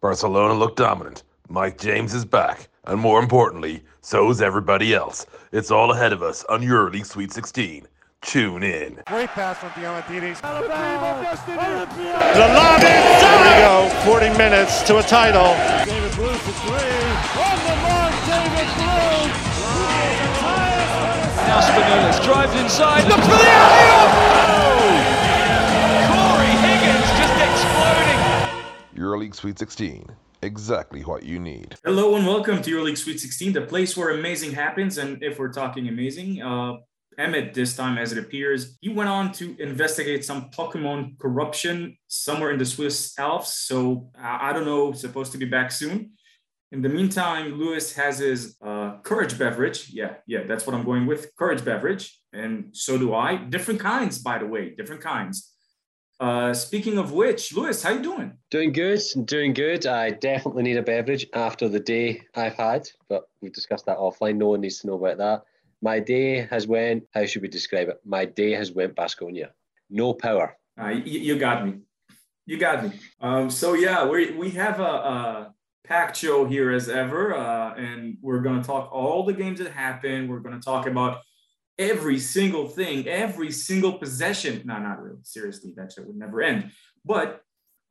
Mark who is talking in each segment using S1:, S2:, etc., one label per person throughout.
S1: Barcelona look dominant. Mike James is back. And more importantly, so's everybody else. It's all ahead of us on EuroLeague Sweet 16. Tune in.
S2: Great pass from Diamantidis.
S3: The lob inside.
S2: Here we go. 40 minutes to a title.
S3: David Blu for three. On the mark, David Blu.
S4: Now Spanoulis drives inside, looks for the alley
S1: EuroLeague Sweet 16. Exactly what you need.
S5: Hello and welcome to EuroLeague Sweet 16, the place where amazing happens. And if we're talking amazing, uh, Emmett, this time as it appears, he went on to investigate some Pokemon corruption somewhere in the Swiss Alps. So I, I don't know, supposed to be back soon. In the meantime, Lewis has his uh, courage beverage. Yeah, yeah, that's what I'm going with. Courage beverage. And so do I. Different kinds, by the way, different kinds. Uh, speaking of which, Lewis, how you doing?
S6: Doing good, doing good. I definitely need a beverage after the day I've had, but we've discussed that offline. No one needs to know about that. My day has went. How should we describe it? My day has went Basconia. No power.
S5: Uh, you, you got me. You got me. Um, so yeah, we we have a, a packed show here as ever, uh, and we're gonna talk all the games that happened. We're gonna talk about every single thing, every single possession. No, not really. Seriously, that shit would never end. But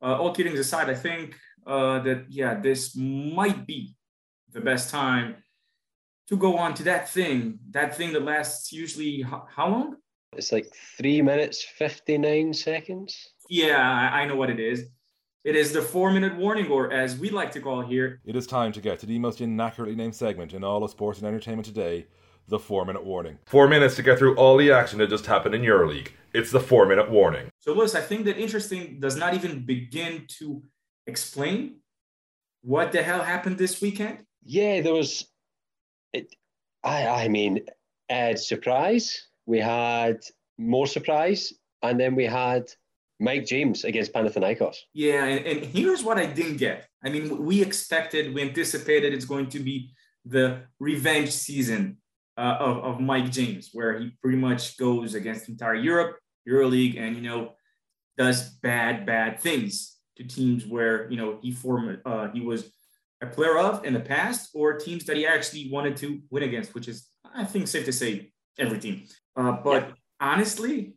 S5: uh, all kidding aside, I think uh, that yeah, this might be the best time to go on to that thing. That thing that lasts usually how, how long?
S6: It's like three minutes, 59 seconds.
S5: Yeah, I, I know what it is. It is the four minute warning, or as we like to call here,
S7: It is time to get to the most inaccurately named segment in all of sports and entertainment today the four minute warning.
S8: Four minutes to get through all the action that just happened in EuroLeague. It's the four minute warning.
S5: So, Lewis, I think that interesting does not even begin to explain what the hell happened this weekend.
S6: Yeah, there was. It. I. I mean, uh, surprise. We had more surprise, and then we had Mike James against Panathinaikos.
S5: Yeah, and, and here's what I didn't get. I mean, we expected, we anticipated it's going to be the revenge season uh, of, of Mike James, where he pretty much goes against entire Europe, EuroLeague, and you know does bad, bad things to teams where you know he formed, uh, he was a player of in the past, or teams that he actually wanted to win against, which is I think safe to say every team. Uh, but yeah. honestly,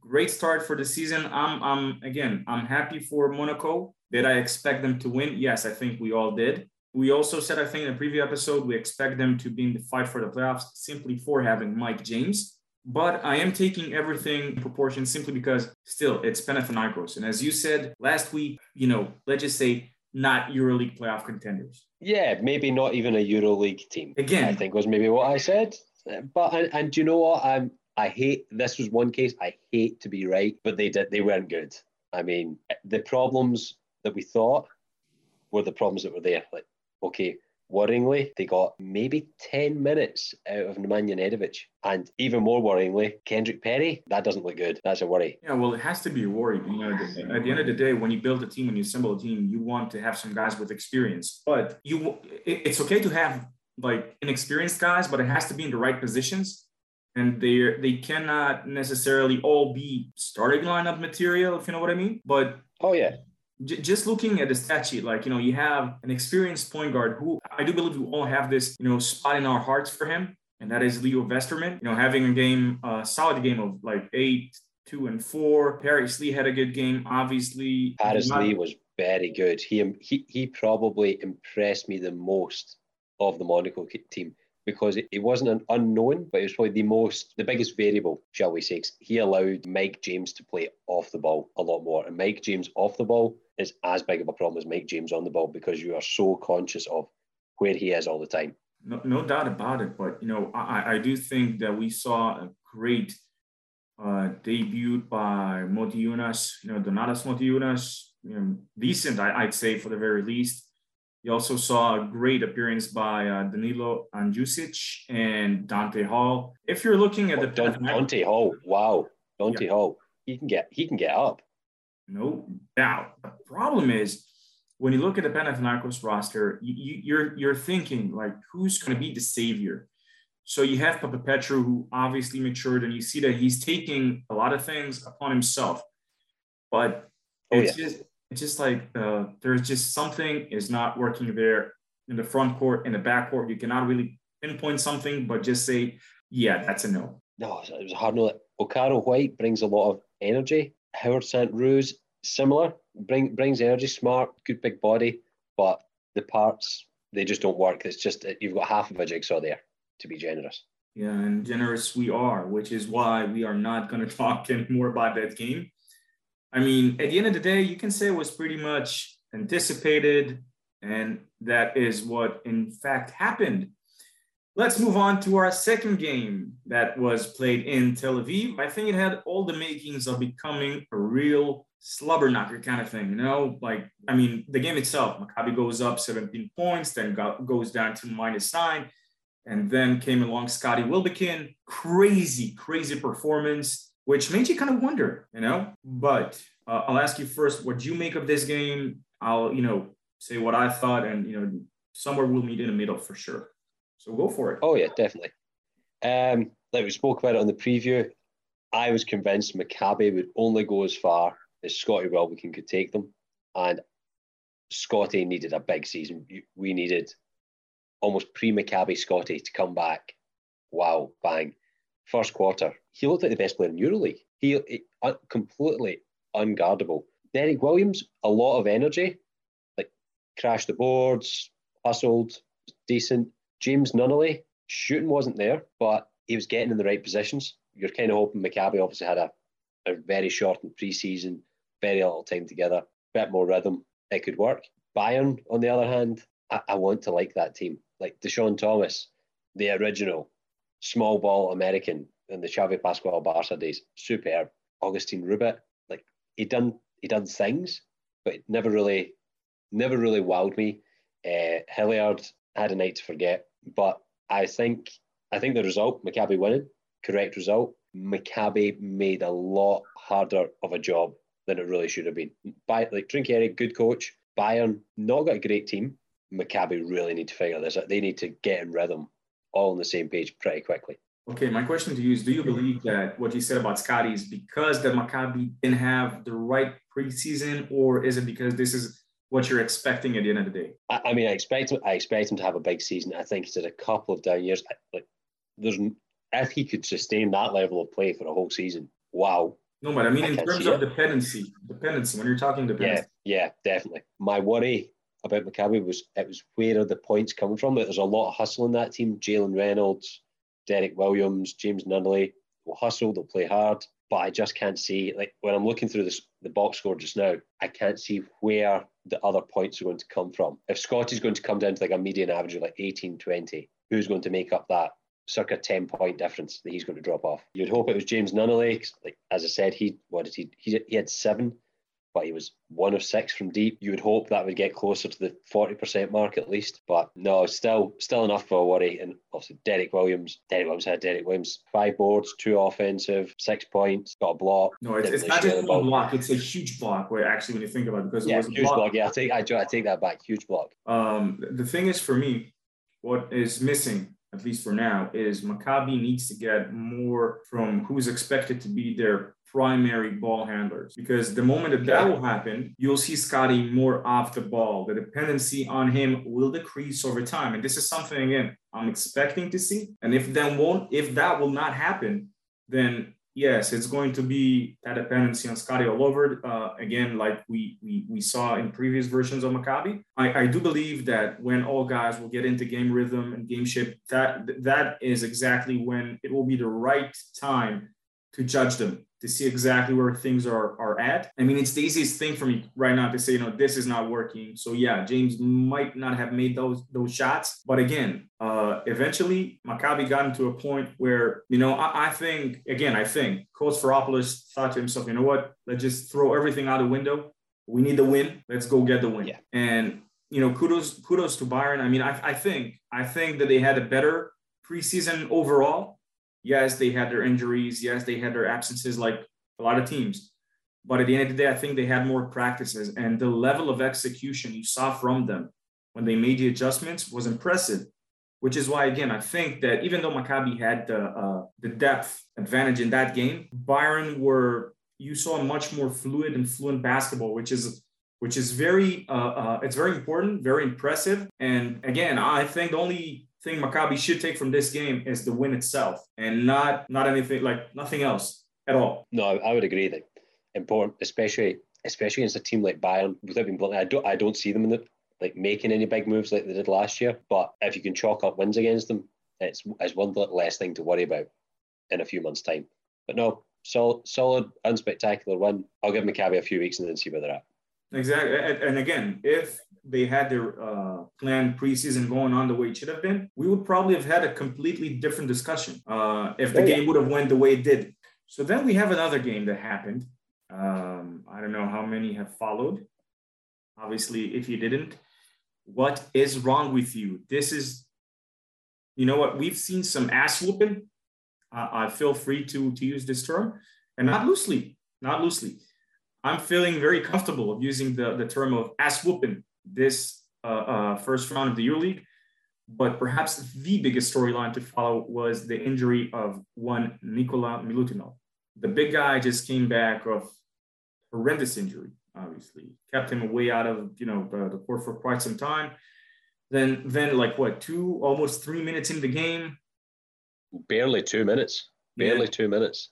S5: great start for the season. I'm, I'm again, I'm happy for Monaco. Did I expect them to win? Yes, I think we all did. We also said, I think in a previous episode, we expect them to be in the fight for the playoffs simply for having Mike James. But I am taking everything in proportion simply because still it's Panathinaikos. And as you said last week, you know, let's just say not EuroLeague playoff contenders.
S6: Yeah, maybe not even a EuroLeague team.
S5: Again,
S6: I think was maybe what I said. But and, and do you know what? I'm I hate this was one case I hate to be right, but they did they weren't good. I mean, the problems that we thought were the problems that were there. Like, okay, worryingly, they got maybe 10 minutes out of Nemanja Nedovic. And even more worryingly, Kendrick Perry, that doesn't look good. That's a worry.
S5: Yeah, well, it has to be a worry. You know, at the end of the day, when you build a team, when you assemble a team, you want to have some guys with experience. But you, it's okay to have like inexperienced guys, but it has to be in the right positions and they they cannot necessarily all be starting lineup material, if you know what I mean. But
S6: oh yeah,
S5: j- just looking at the stat sheet, like you know, you have an experienced point guard who I do believe we all have this you know spot in our hearts for him, and that is Leo Westermann, You know, having a game, a solid game of like eight, two, and four. Paris Lee had a good game, obviously.
S6: Paris Lee was very good. He he he probably impressed me the most of the Monaco team because it, wasn't an unknown, but it was probably the most, the biggest variable, shall we say. He allowed Mike James to play off the ball a lot more. And Mike James off the ball is as big of a problem as Mike James on the ball because you are so conscious of where he is all the time.
S5: No, no doubt about it. But, you know, I, I do think that we saw a great uh, debut by Motiejunas, you know, Donatas Motiejunas, you know, decent, I, would say, for the very least. You also saw a great appearance by uh, Danilo Andjusic and Donta Hall. If you're looking at the
S6: oh, Donta Hall, wow, Donta yeah. Hall, he can get he can get up.
S5: No doubt. Problem is when you look at the Panathinaikos roster, you, you're you're thinking like, who's going to be the savior? So you have Papapetrou, who obviously matured, and you see that he's taking a lot of things upon himself. But
S6: oh,
S5: it's
S6: yeah.
S5: just it's just like uh, there's just something is not working there in the front court, in the back court. You cannot really pinpoint something, but just say, yeah, that's a no.
S6: No, it was a hard no. That Okaro White brings a lot of energy. Howard Sant-Roos, similar, bring, brings energy, smart, good big body, but the parts, they just don't work. It's just, uh, you've got half of a jigsaw there, to be generous.
S5: Yeah, and generous we are, which is why we are not going to talk anymore about that game. I mean, at the end of the day, you can say it was pretty much anticipated, and that is what in fact happened. Let's move on to our second game that was played in Tel Aviv. I think it had all the makings of becoming a real slobber knocker kind of thing, you know? Like, I mean, the game itself, Maccabi goes up 17 points, then goes down to minus nine, and then came along Scotty Wilbekin. Crazy, crazy performance, which made you kind of wonder, you know? But uh, I'll ask you first what you make of this game. I'll, you know, say what I thought, and, you know, somewhere we'll meet in the middle for sure. So go for it.
S6: Oh yeah, definitely. Um, like we spoke about it on the preview, I was convinced Maccabi would only go as far as Scotty Wilbekin could take them, and Scotty needed a big season. We needed almost pre-Maccabi Scotty to come back. Wow, bang! First quarter, he looked like the best player in EuroLeague. He, he completely unguardable. Derrick Williams, a lot of energy, like crashed the boards, hustled, decent James Nunnally, shooting wasn't there, but he was getting in the right positions. You're kind of hoping Maccabi obviously had a, a very shortened preseason, very little time together, bit more rhythm. It could work. Bayern, on the other hand, I, I want to like that team. Like Deshaun Thomas, the original small ball American in the Xavi Pascual Barca days, superb. Augustine Rubit, like he done he done things, but it never really, never really wowed me. Uh, Hilliard had a night to forget. But I think I think the result, Maccabi winning, correct result. Maccabi made a lot harder of a job than it really should have been. By like Trinchieri, good coach. Bayern not got a great team. Maccabi really need to figure this out. They need to get in rhythm, all on the same page pretty quickly.
S5: Okay, my question to you is: Do you believe that what you said about Scotty is because the Maccabi didn't have the right preseason, or is it because this is what you're expecting at the end of the day?
S6: I, I mean, I expect him. I expect him to have a big season. I think he's had a couple of down years. Like, there's if he could sustain that level of play for a whole season, wow.
S5: No, but I mean, I in terms of it. dependency, dependency. When you're talking dependency,
S6: yeah, yeah, definitely. My worry about Maccabi was it was where are the points coming from? There's a lot of hustle in that team. Jalen Reynolds, Derrick Williams, James Nunnally will hustle. They'll play hard but I just can't see like when I'm looking through this the box score just now, I can't see where the other points are going to come from. If Scotty's going to come down to like a median average of like 18, 20, who's going to make up that circa 10 point difference that he's going to drop off? You'd hope it was James Nunnally. Like as I said, he what did he he, he had seven but he was one of six from deep. You would hope that would get closer to the 40% mark at least. But no, still still enough for a worry. And obviously Derrick Williams, Derrick Williams had Derrick Williams, five boards, two offensive, six points, got a block.
S5: No, it's, it's not just one block, it's a huge block where actually when you think about it, because
S6: yeah,
S5: it was
S6: huge block. block. Yeah, I take I, I take that back. Huge block.
S5: Um the thing is for me, what is missing at least for now, is Maccabi needs to get more from who's expected to be their primary ball handlers. Because the moment that that will happen, you'll see Scotty more off the ball. The dependency on him will decrease over time. And this is something, again, I'm expecting to see. And if that won't, if that will not happen, then yes, it's going to be that dependency on Scotty all over. Uh, again, like we, we we saw in previous versions of Maccabi. I, I do believe that when all guys will get into game rhythm and game shape, that that is exactly when it will be the right time to judge them to see exactly where things are are at. I mean, it's the easiest thing for me right now to say, you know, this is not working. So yeah, James might not have made those those shots, but again, uh, eventually Maccabi got into a point where, you know, I, I think again, I think Coach Sfairopoulos thought to himself, you know what, let's just throw everything out the window. We need the win. Let's go get the win.
S6: Yeah.
S5: And you know, kudos kudos to Bayern. I mean, I, I think I think that they had a better preseason overall Yes, they had their injuries. Yes, they had their absences like a lot of teams. But at the end of the day, I think they had more practices and the level of execution you saw from them when they made the adjustments was impressive. Which is why, again, I think that even though Maccabi had the uh, the depth advantage in that game, Bayern were you saw much more fluid and fluent basketball, which is which is very uh, uh, it's very important, very impressive. And again, I think the only thing Maccabi should take from this game is the win itself, and not not anything like nothing else at all.
S6: No, I, would agree that important, especially especially against a team like Bayern. Without being blunt, I don't I don't see them in the like making any big moves like they did last year. But if you can chalk up wins against them, it's it's one less thing to worry about in a few months' time. But no, solid, solid, unspectacular win. I'll give Maccabi a few weeks and then see where they're at.
S5: Exactly. And again, if they had their uh, planned preseason going on the way it should have been, we would probably have had a completely different discussion uh, if the oh, game yeah. would have went the way it did. So then we have another game that happened. Um, I don't know how many have followed. Obviously, if you didn't, what is wrong with you? This is, you know what? We've seen some ass whooping. Uh, I feel free to to use this term, and not loosely, not loosely. I'm feeling very comfortable of using the, the term of ass whooping this uh, uh, first round of the EuroLeague. But perhaps the biggest storyline to follow was the injury of one Nikola Milutinov. The big guy just came back of horrendous injury, obviously. Kept him away out of you know the, the court for quite some time. Then then like what, two, almost three minutes in the game?
S6: Barely two minutes. Barely yeah. two minutes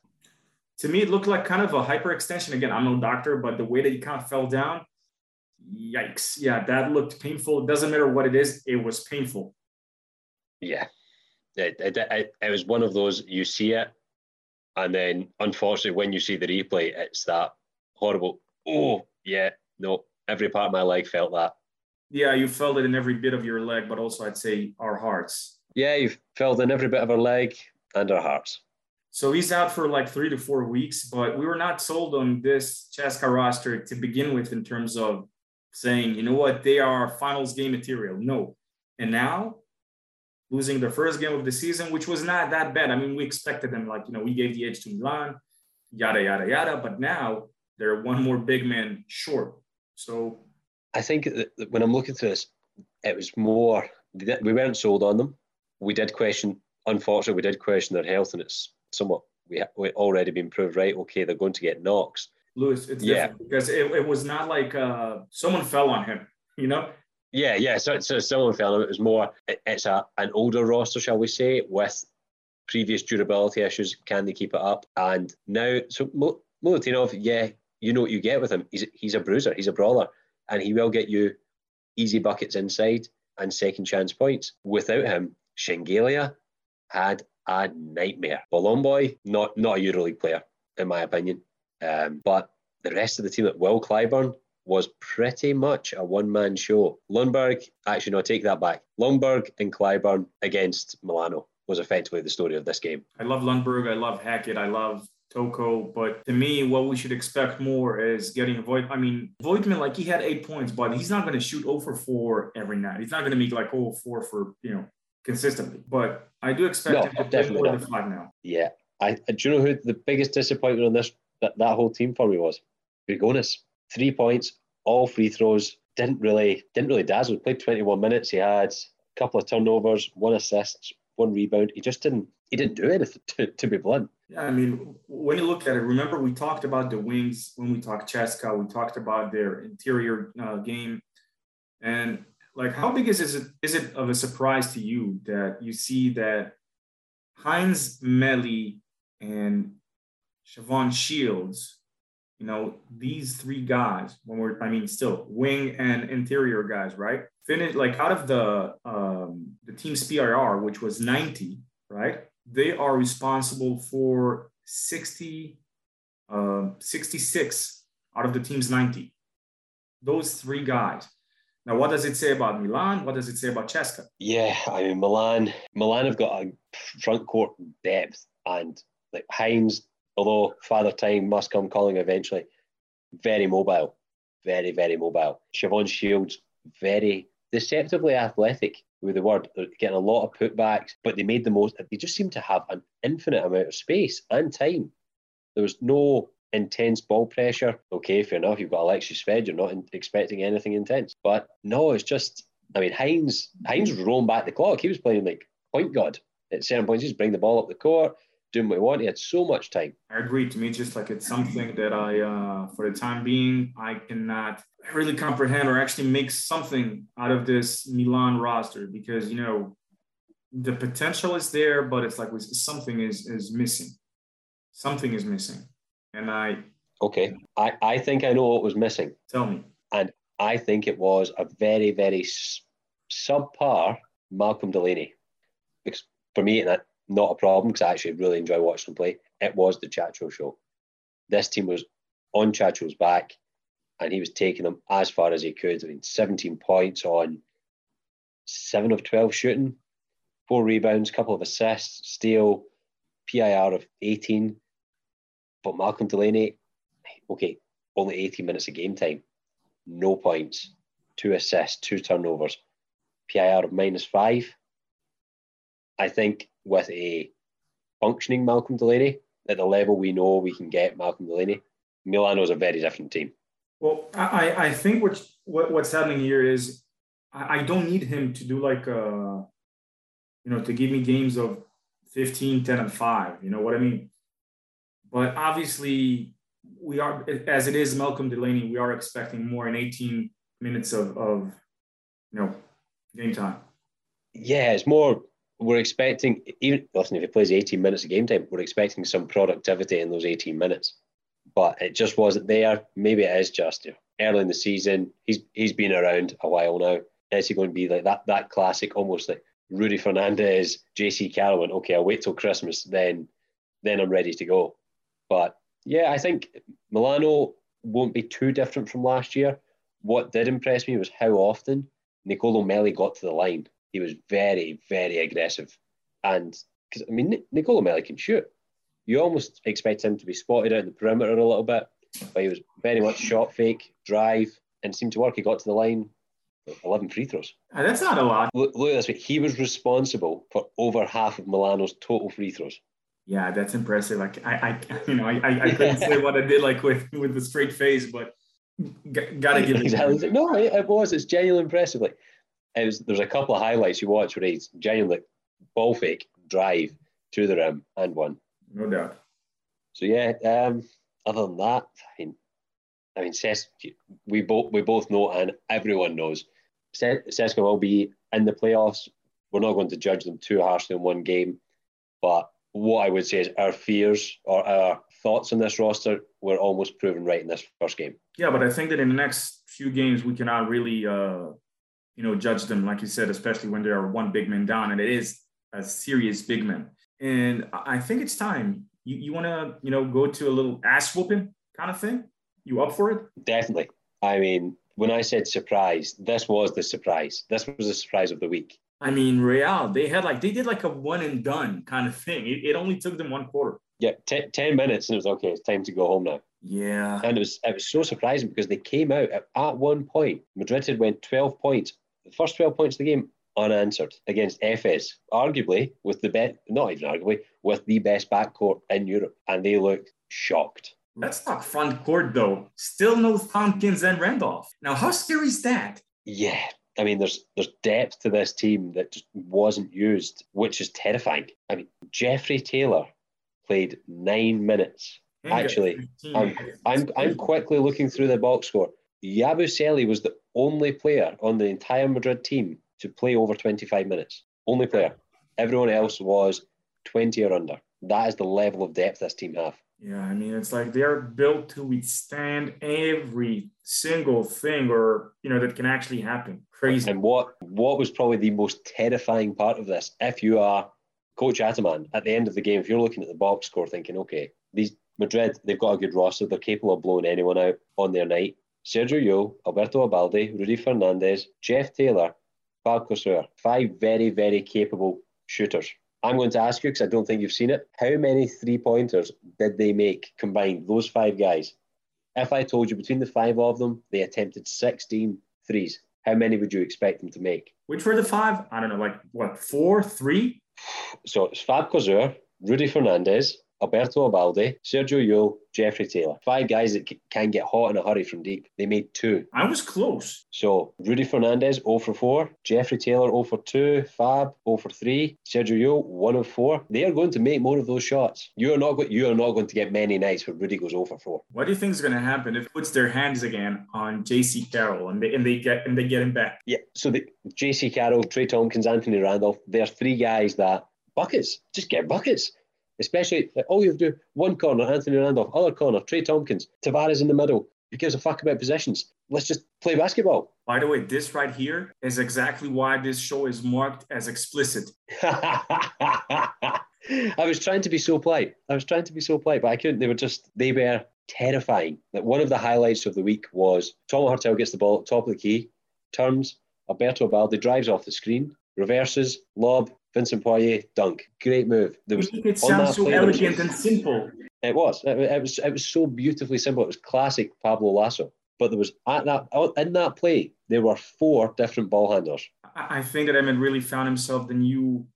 S5: to me, it looked like kind of a hyperextension. Again, I'm no doctor, but the way that he kind of fell down, yikes. Yeah, that looked painful. It doesn't matter what it is, it was painful.
S6: Yeah. It, it, it, it was one of those, you see it, and then unfortunately, when you see the replay, it's that horrible, oh, yeah, no, every part of my leg felt that.
S5: Yeah, you felt it in every bit of your leg, but also I'd say our hearts.
S6: Yeah, you felt in every bit of our leg and our hearts.
S5: So he's out for like three to four weeks, but we were not sold on this CSKA roster to begin with in terms of saying, you know what, they are finals game material. No. And now losing the first game of the season, which was not that bad. I mean, we expected them, like, you know, we gave the edge to Milan, yada, yada, yada. But now they're one more big man short. So
S6: I think when I'm looking through this, it was more, we weren't sold on them. We did question, unfortunately, we did question their health, and it's somewhat we we already been proved right. Okay, they're going to get knocks.
S5: Lewis, it's yeah. because it, it was not like uh, someone fell on him, you know.
S6: Yeah, yeah. So, so someone fell on him. It was more. It, it's a an older roster, shall we say, with previous durability issues. Can they keep it up? And now, so Milutinov, yeah, you know what you get with him. He's he's a bruiser. He's a brawler, and he will get you easy buckets inside and second chance points. Without him, Shengelia had a nightmare. Boy, not not a EuroLeague player, in my opinion. Um, but the rest of the team at Will Clyburn was pretty much a one-man show. Lundberg, actually, no, take that back. Lundberg and Clyburn against Milano was effectively the story of this game.
S5: I love Lundberg. I love Hackett. I love Toko. But to me, what we should expect more is getting Voigt. I mean, Voigtmann, like he had eight points, but he's not going to shoot over 4 every night. He's not going to make like 0 4 for, you know, consistently. But I do expect no, him to definitely more than five now.
S6: Yeah. I, do you know who the biggest disappointment on this that, that whole team for me was? Grigonis. Three points, all free throws. Didn't really didn't really dazzle. Played 21 minutes. He had a couple of turnovers, one assist, one rebound. He just didn't he didn't do anything to, to be blunt.
S5: Yeah, I mean, when you look at it, remember we talked about the wings when we talked CSKA. We talked about their interior uh, game, and like how big is it is it of a surprise to you that you see that Hines Melli and Shavon Shields, you know, these three guys, when we're I mean still wing and interior guys, right? Finish like out of the um the team's PIR, which was 90, right? They are responsible for 60 uh, 66 out of the team's 90. Those three guys. Now, what does it say about Milan? What does it say about CSKA?
S6: Yeah, I mean Milan. Milan have got a front court depth, and like Hines, although father time must come calling eventually, very mobile, very very mobile. Shavon Shields, very deceptively athletic with the word, They're getting a lot of putbacks, but they made the most. They just seem to have an infinite amount of space and time. There was no intense ball pressure, okay, fair enough. You've got Alexey Shved, you're not in, expecting anything intense. But no, it's just, I mean, Hines, Hines was rolling back the clock. He was playing like point guard at certain points. He's bring the ball up the court, doing what he wanted. He had so much time.
S5: I agree. To me, just like it's something that I, uh, for the time being, I cannot really comprehend or actually make something out of this Milan roster because you know the potential is there, but it's like something is is missing. Something is missing, and I.
S6: Okay, I I think I know what was missing.
S5: Tell me.
S6: And I think it was a very very subpar Malcolm Delaney. Because for me, that not a problem because I actually really enjoy watching him play. It was the Chacho show. This team was on Chacho's back, and he was taking them as far as he could. I mean, 17 points on seven of 12 shooting, four rebounds, couple of assists, steal, PIR of 18. But Malcolm Delaney, okay, only 18 minutes of game time, no points, two assists, two turnovers, PIR of minus five. I think with a functioning Malcolm Delaney at the level we know we can get Malcolm Delaney, Milano is a very different team.
S5: Well, I, I think what's, what, what's happening here is I, I don't need him to do like a, uh, you know, to give me games of 15, 10, and 5. You know what I mean? But obviously, we are, as it is Malcolm Delaney, we are expecting more in 18 minutes of, of you know, game time.
S6: Yeah, it's more we're expecting even listen if he plays 18 minutes of game time we're expecting some productivity in those 18 minutes. But it just wasn't there. Maybe it is just early in the season he's he's been around a while now. Is he going to be like that that classic almost like Rudy Fernandez Jaycee Carroll okay I'll wait till Christmas then then I'm ready to go but yeah I think Milano won't be too different from last year what did impress me was how often Nicolo Melli got to the line he was very, very aggressive. And because I mean, Nicolo Melli can shoot. You almost expect him to be spotted out in the perimeter a little bit, but he was very much shot fake, drive, and seemed to work. He got to the line, 11 free throws.
S5: Uh, that's not a lot.
S6: Look, look at this. He was responsible for over half of Milano's total free throws.
S5: Yeah, that's impressive. Like I, I you know, I, I, I couldn't say what I did like with with the straight face, but g- gotta give it.
S6: Exactly. No, it, it was. It's genuinely impressive. Like it was there's a couple of highlights you watch where he's genuinely ball fake, drive to the rim and one.
S5: No doubt.
S6: So yeah, um, other than that, I mean, I mean, Ces, we both we both know and everyone knows CSKA will be in the playoffs. We're not going to judge them too harshly in one game, but what I would say is our fears or our thoughts on this roster were almost proven right in this first game.
S5: Yeah, but I think that in the next few games we cannot really uh, you know, judge them, like you said, especially when they are one big man down, and it is a serious big man. And I think it's time. You, you want to, you know, go to a little ass whooping kind of thing? You up for it?
S6: Definitely. I mean, when I said surprise, this was the surprise. This was the surprise of the week.
S5: I mean, Real, they had like, they did like a one and done kind of thing. It, it only took them one quarter.
S6: Yeah, t- 10 minutes and it was okay, it's time to go home now.
S5: Yeah.
S6: And it was it was so surprising because they came out at, at one point. Madrid had went 12 points the first 12 points of the game unanswered against Efes, arguably with the best, not even arguably, with the best backcourt in Europe. And they looked shocked.
S5: Let's talk front court though. Still no Thompkins and Randolph. Now, how scary is that?
S6: Yeah. I mean, there's there's depth to this team that just wasn't used, which is terrifying. I mean, Jeffrey Taylor played nine minutes. Actually, I'm, I'm, I'm quickly looking through the box score. Yabusele was the only player on the entire Madrid team to play over 25 minutes. Only player. Everyone else was 20 or under. That is the level of depth this team have.
S5: Yeah, I mean, it's like they're built to withstand every single thing or, you know, that can actually happen. Crazy.
S6: And what what was probably the most terrifying part of this, if you are Coach Ataman, at the end of the game, if you're looking at the box score thinking, okay, these Madrid, they've got a good roster, they're capable of blowing anyone out on their night. Sergio Llull, Alberto Abalde, Rudy Fernandez, Jeff Taylor, Causeur. Five very, very capable shooters. I'm going to ask you, because I don't think you've seen it, how many three pointers did they make combined, those five guys? If I told you between the five of them, they attempted 16 threes, how many would you expect them to make?
S5: Which were the five? I don't know, like what, four, three?
S6: So it's Fab Rudy Fernandez, Alberto Abalde, Sergio Llull, Jeffrey Taylor. Five guys that c- can get hot in a hurry from deep. They made two.
S5: I was close.
S6: So Rudy Fernandez 0 for 4, Jeffrey Taylor 0 for 2, Fab 0 for 3, Sergio Llull 1 of 4. They are going to make more of those shots. You are not go- you are not going to get many nights where Rudy goes 0 for 4.
S5: What do you think is going to happen if puts their hands again on Jaycee Carroll and they and they get and they get him back?
S6: Yeah. So the Jaycee Carroll, Trey Thompkins, Anthony Randolph, they're three guys that buckets. Just get buckets. Especially like, all you have to do one corner, Anthony Randolph, other corner, Trey Thompkins, Tavares in the middle. Who gives a fuck about positions? Let's just play basketball.
S5: By the way, this right here is exactly why this show is marked as explicit.
S6: I was trying to be so polite. I was trying to be so polite, but I couldn't. They were just, they were terrifying. Like one of the highlights of the week was Tom Heurtel gets the ball at top of the key, turns, Alberto Balde drives off the screen, reverses, lob, Vincent Poirier, dunk. Great move. There was
S5: It sounds so elegant and simple.
S6: It was. It, it was. It was so beautifully simple. It was classic Pablo Laso. But there was at that in that play there were four different ball handlers.
S5: I think that Emmett really found himself the new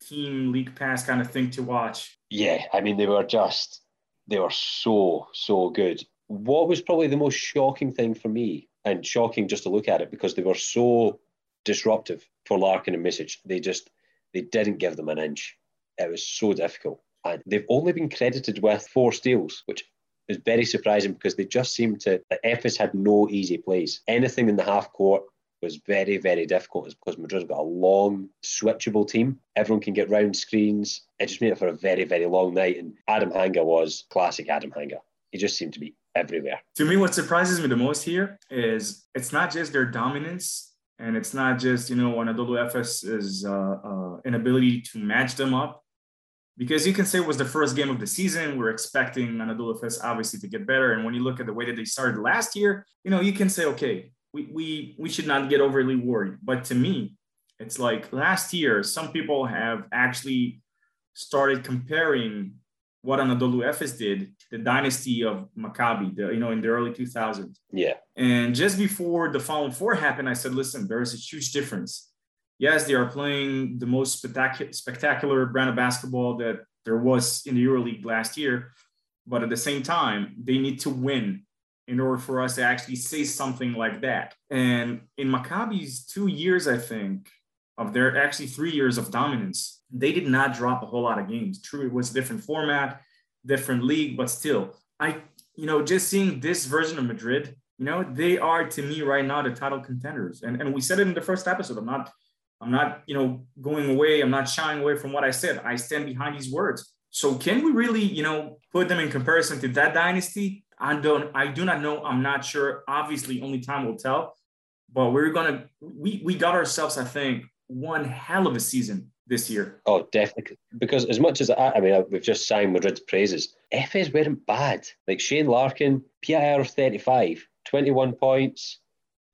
S5: team league pass kind of thing to watch.
S6: Yeah, I mean they were just they were so so good. What was probably the most shocking thing for me, and shocking just to look at it because they were so disruptive for Larkin and Micic. They just they didn't give them an inch. It was so difficult, and they've only been credited with four steals, which is very surprising because they just seemed to. The Efes had no easy plays. Anything in the half court was very, very difficult is because Madrid's got a long, switchable team. Everyone can get round screens. It just made it for a very, very long night. And Adam Hanga was classic Adam Hanga. He just seemed to be everywhere.
S5: To me, what surprises me the most here is it's not just their dominance and it's not just, you know, Anadolu Efes' uh, uh, inability to match them up. Because you can say it was the first game of the season. We're expecting Anadolu Efes obviously to get better. And when you look at the way that they started last year, you know, you can say, okay, we, we, we should not get overly worried. But to me, it's like last year, some people have actually started comparing what Anadolu Efes did, the dynasty of Maccabi, the, you know, in the early 2000s.
S6: Yeah.
S5: And just before the Final Four happened, I said, listen, there is a huge difference. Yes, they are playing the most spectacular, spectacular brand of basketball that there was in the EuroLeague last year. But at the same time, they need to win in order for us to actually say something like that. And in Maccabi's two years, I think, of their actually three years of dominance, they did not drop a whole lot of games. True, it was a different format, different league, but still, I, you know, just seeing this version of Madrid, you know, they are to me right now the title contenders. And and we said it in the first episode. I'm not, I'm not, you know, going away. I'm not shying away from what I said. I stand behind these words. So can we really, you know, put them in comparison to that dynasty? I don't, I do not know. I'm not sure. Obviously, only time will tell. But we're gonna, we we got ourselves, I think, one hell of a season this year.
S6: Oh, definitely. Because as much as I, I mean, we've just sang Madrid's praises. Efes weren't bad. Like Shane Larkin, PIR of 35, 21 points,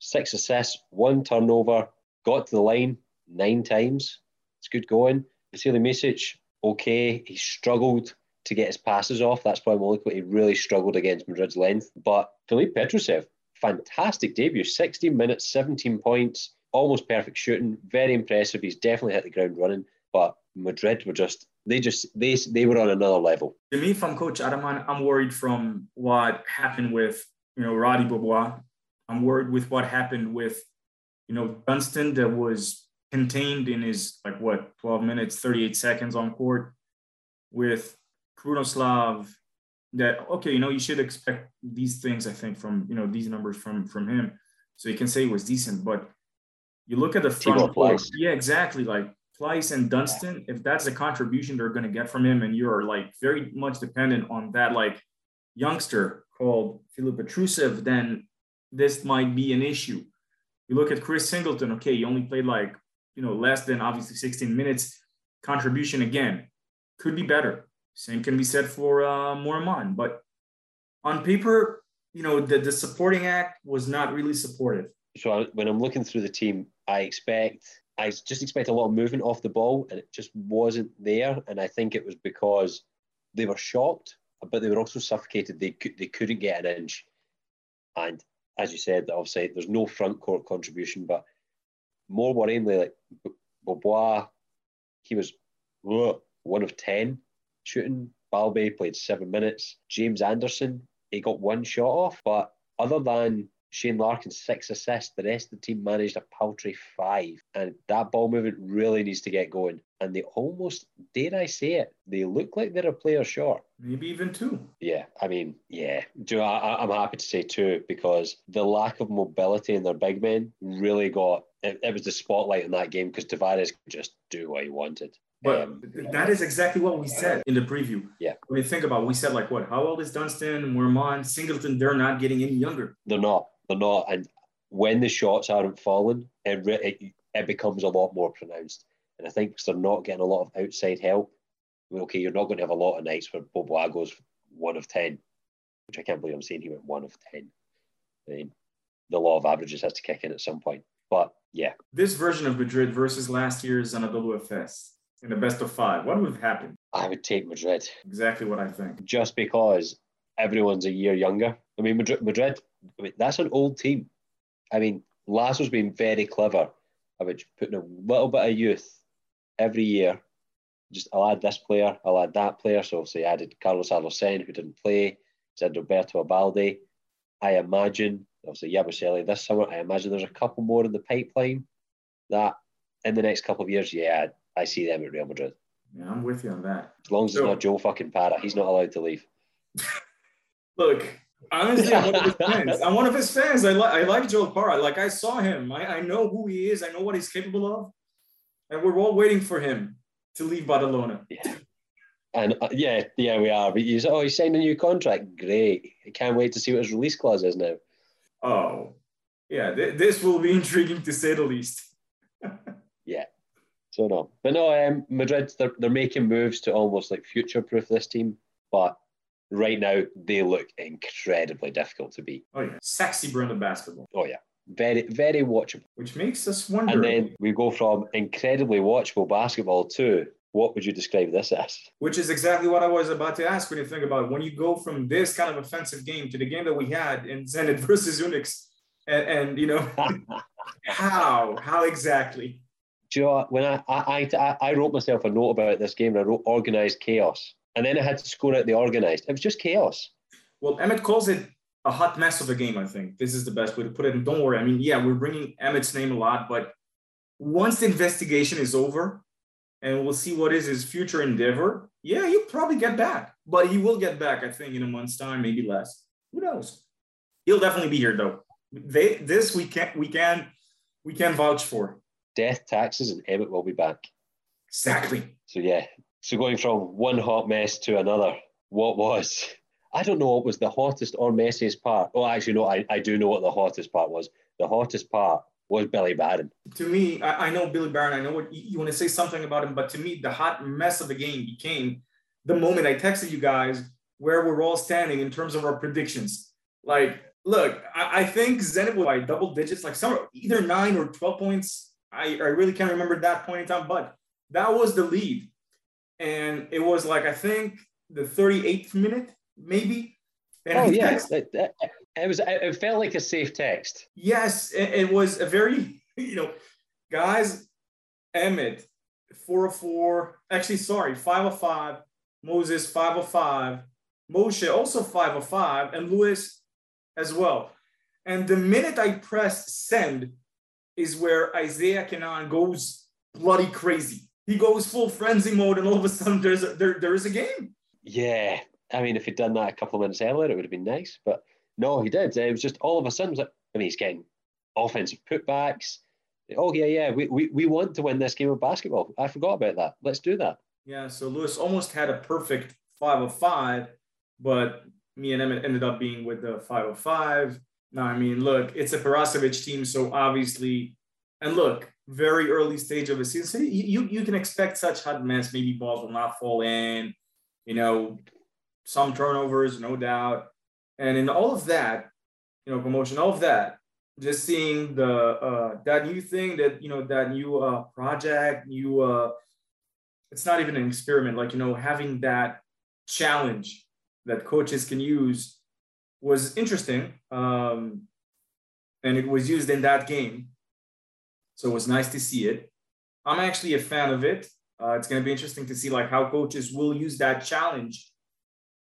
S6: six assists, one turnover, got to the line nine times. It's good going. Vasily Micic, okay. He struggled to get his passes off. That's probably only what he really struggled against Madrid's length. But Philippe Petrusev, fantastic debut. 16 minutes, 17 points, almost perfect shooting. Very impressive. He's definitely hit the ground running. But Madrid were just they just they they were on another level.
S5: To me, from Coach Ataman, I'm worried from what happened with you know Roddy Beaubois. I'm worried with what happened with you know Dunston that was contained in his like what 12 minutes 38 seconds on court with Krunoslav that okay you know you should expect these things I think from you know these numbers from from him so you can say it was decent but you look at the front court. yeah exactly. Like Pleiss and Dunston if that's the contribution they're going to get from him and you're like very much dependent on that like youngster called Filip Petrusev then this might be an issue. You look at Chris Singleton okay he only played like you know less than obviously 16 minutes. Contribution again could be better. Same can be said for uh, Moerman, but on paper, you know, the, the supporting act was not really supportive.
S6: So I, when I'm looking through the team, I expect I just expect a lot of movement off the ball, and it just wasn't there. And I think it was because they were shocked, but they were also suffocated. They could, they couldn't get an inch. And as you said, obviously there's no front court contribution, but more worryingly, like Beaubois, he was uh, one of ten shooting Balbay played seven minutes. James Anderson, he got one shot off, but other than Shane Larkin six assists, the rest of the team managed a paltry five. And that ball movement really needs to get going. And they almost, dare I say it, they look like they're a player short.
S5: Maybe even two.
S6: Yeah, I mean, yeah. Do I, I'm happy to say two because the lack of mobility in their big men really got it, it was the spotlight in that game because Tavares could just do what he wanted.
S5: But
S6: Um,
S5: that is exactly what we said in the preview.
S6: Yeah.
S5: When you think about it, we said like what? How old is Dunston, Moerman, Singleton? They're not getting any younger.
S6: They're not. They're not. And when the shots aren't falling, it, it, it becomes a lot more pronounced. And I think they're not getting a lot of outside help. I mean, okay, you're not going to have a lot of nights where Bobo goes one of 10, which I can't believe I'm saying he went one of 10. I mean, the law of averages has to kick in at some point. But yeah,
S5: This version of Madrid versus last year's on a WFS in the best of five. What would have happened?
S6: I would take Madrid
S5: Exactly what I think.
S6: just because everyone's a year younger. I mean, Madrid, Madrid that's an old team. I mean, Laso's been very clever about putting a little bit of youth every year. Just I'll add this player, I'll add that player. So obviously he added Carlos Alocen, who didn't play, He said Roberto Abalde. I imagine, obviously Yabusele this summer, I imagine there's a couple more in the pipeline that in the next couple of years, yeah, I see them at Real Madrid.
S5: Yeah, I'm with you on that.
S6: As long as it's not Joe fucking Parra, he's not allowed to leave.
S5: Look, honestly, I'm one of his fans. I'm one of his fans. I like I like Joel Parra. Like I saw him. I, I know who he is. I know what he's capable of. And we're all waiting for him to leave Barcelona. Yeah.
S6: And uh, yeah, yeah, we are. But he's oh, he signed a new contract. Great. I can't wait to see what his release clause is now.
S5: Oh, yeah. th- this will be intriguing to say the least. Yeah.
S6: So no, but no, um, Madrid they're they're making moves to almost like future proof this team, but right now they look incredibly difficult to beat.
S5: Oh yeah, sexy brand of basketball,
S6: Oh yeah, very very watchable.
S5: which makes us wonder.
S6: And then we go from incredibly watchable basketball to what would you describe this as?
S5: which is exactly what I was about to ask when you think about it. when you go from this kind of offensive game to the game that we had in Zenit versus UNICS, and, and you know how how exactly.
S6: Do you know when I, I I I wrote myself a note about this game and I wrote organized chaos, and then I had to score out the organized. It was just chaos.
S5: Well, Emmett calls it a hot mess of a game. I think this is the best way to put it. And don't worry, I mean, yeah, we're bringing Emmett's name a lot, but once the investigation is over, and we'll see what is his future endeavor. Yeah, he'll probably get back, but he will get back. I think in a month's time, maybe less. Who knows? He'll definitely be here though. They this we can we can we can vouch for.
S6: Death, taxes, and Emmett will be back.
S5: Exactly.
S6: So yeah, so going from one hot mess to another, what was? I don't know what was the hottest or messiest part. Oh, actually, no, I, I do know what the hottest part was. The hottest part was Billy Barron.
S5: To me, I, I know Billy Barron. I know what you, you want to say something about him, but to me, the hot mess of the game became the moment I texted you guys where we're all standing in terms of our predictions. Like, look, I, I think Zenit was by double digits, like some either nine or 12 points. I, I really can't remember that point in time, but that was the lead. And it was like, I think the 38th minute, maybe. And
S6: Oh yeah,
S5: text-
S6: it, it, was. It felt like a safe text.
S5: Yes, it, it was a very, you know, guys, Emmett, 404, actually, sorry, 505, Moses, 505, Moshe, also 505, and Lewis as well. And the minute I press send is where Isaiah Canaan goes bloody crazy. He goes full frenzy mode, and all of a sudden there's a, there, there is a game.
S6: Yeah, I mean, if he'd done that a couple of minutes earlier, it would have been nice. But no, he did. It was just all of a sudden. Like, I mean, he's getting offensive putbacks. Oh yeah, yeah. We, we we want to win this game of basketball. I forgot about that. Let's do that.
S5: Yeah, so Lewis almost had a perfect 505, but me and Emmett ended up being with the 505. Now, I mean, look, it's a Perasovic team, so obviously, and look, very early stage of a season. So you, you, can expect such hot mess. Maybe balls will not fall in, you know, some turnovers, no doubt. And in all of that, you know, promotion, all of that, just seeing the uh, that new thing that you know that new uh, project, new uh, it's not even an experiment like you know having that challenge that coaches can use was interesting um, and it was used in that game so it was nice to see it i'm actually a fan of it uh, it's going to be interesting to see like how coaches will use that challenge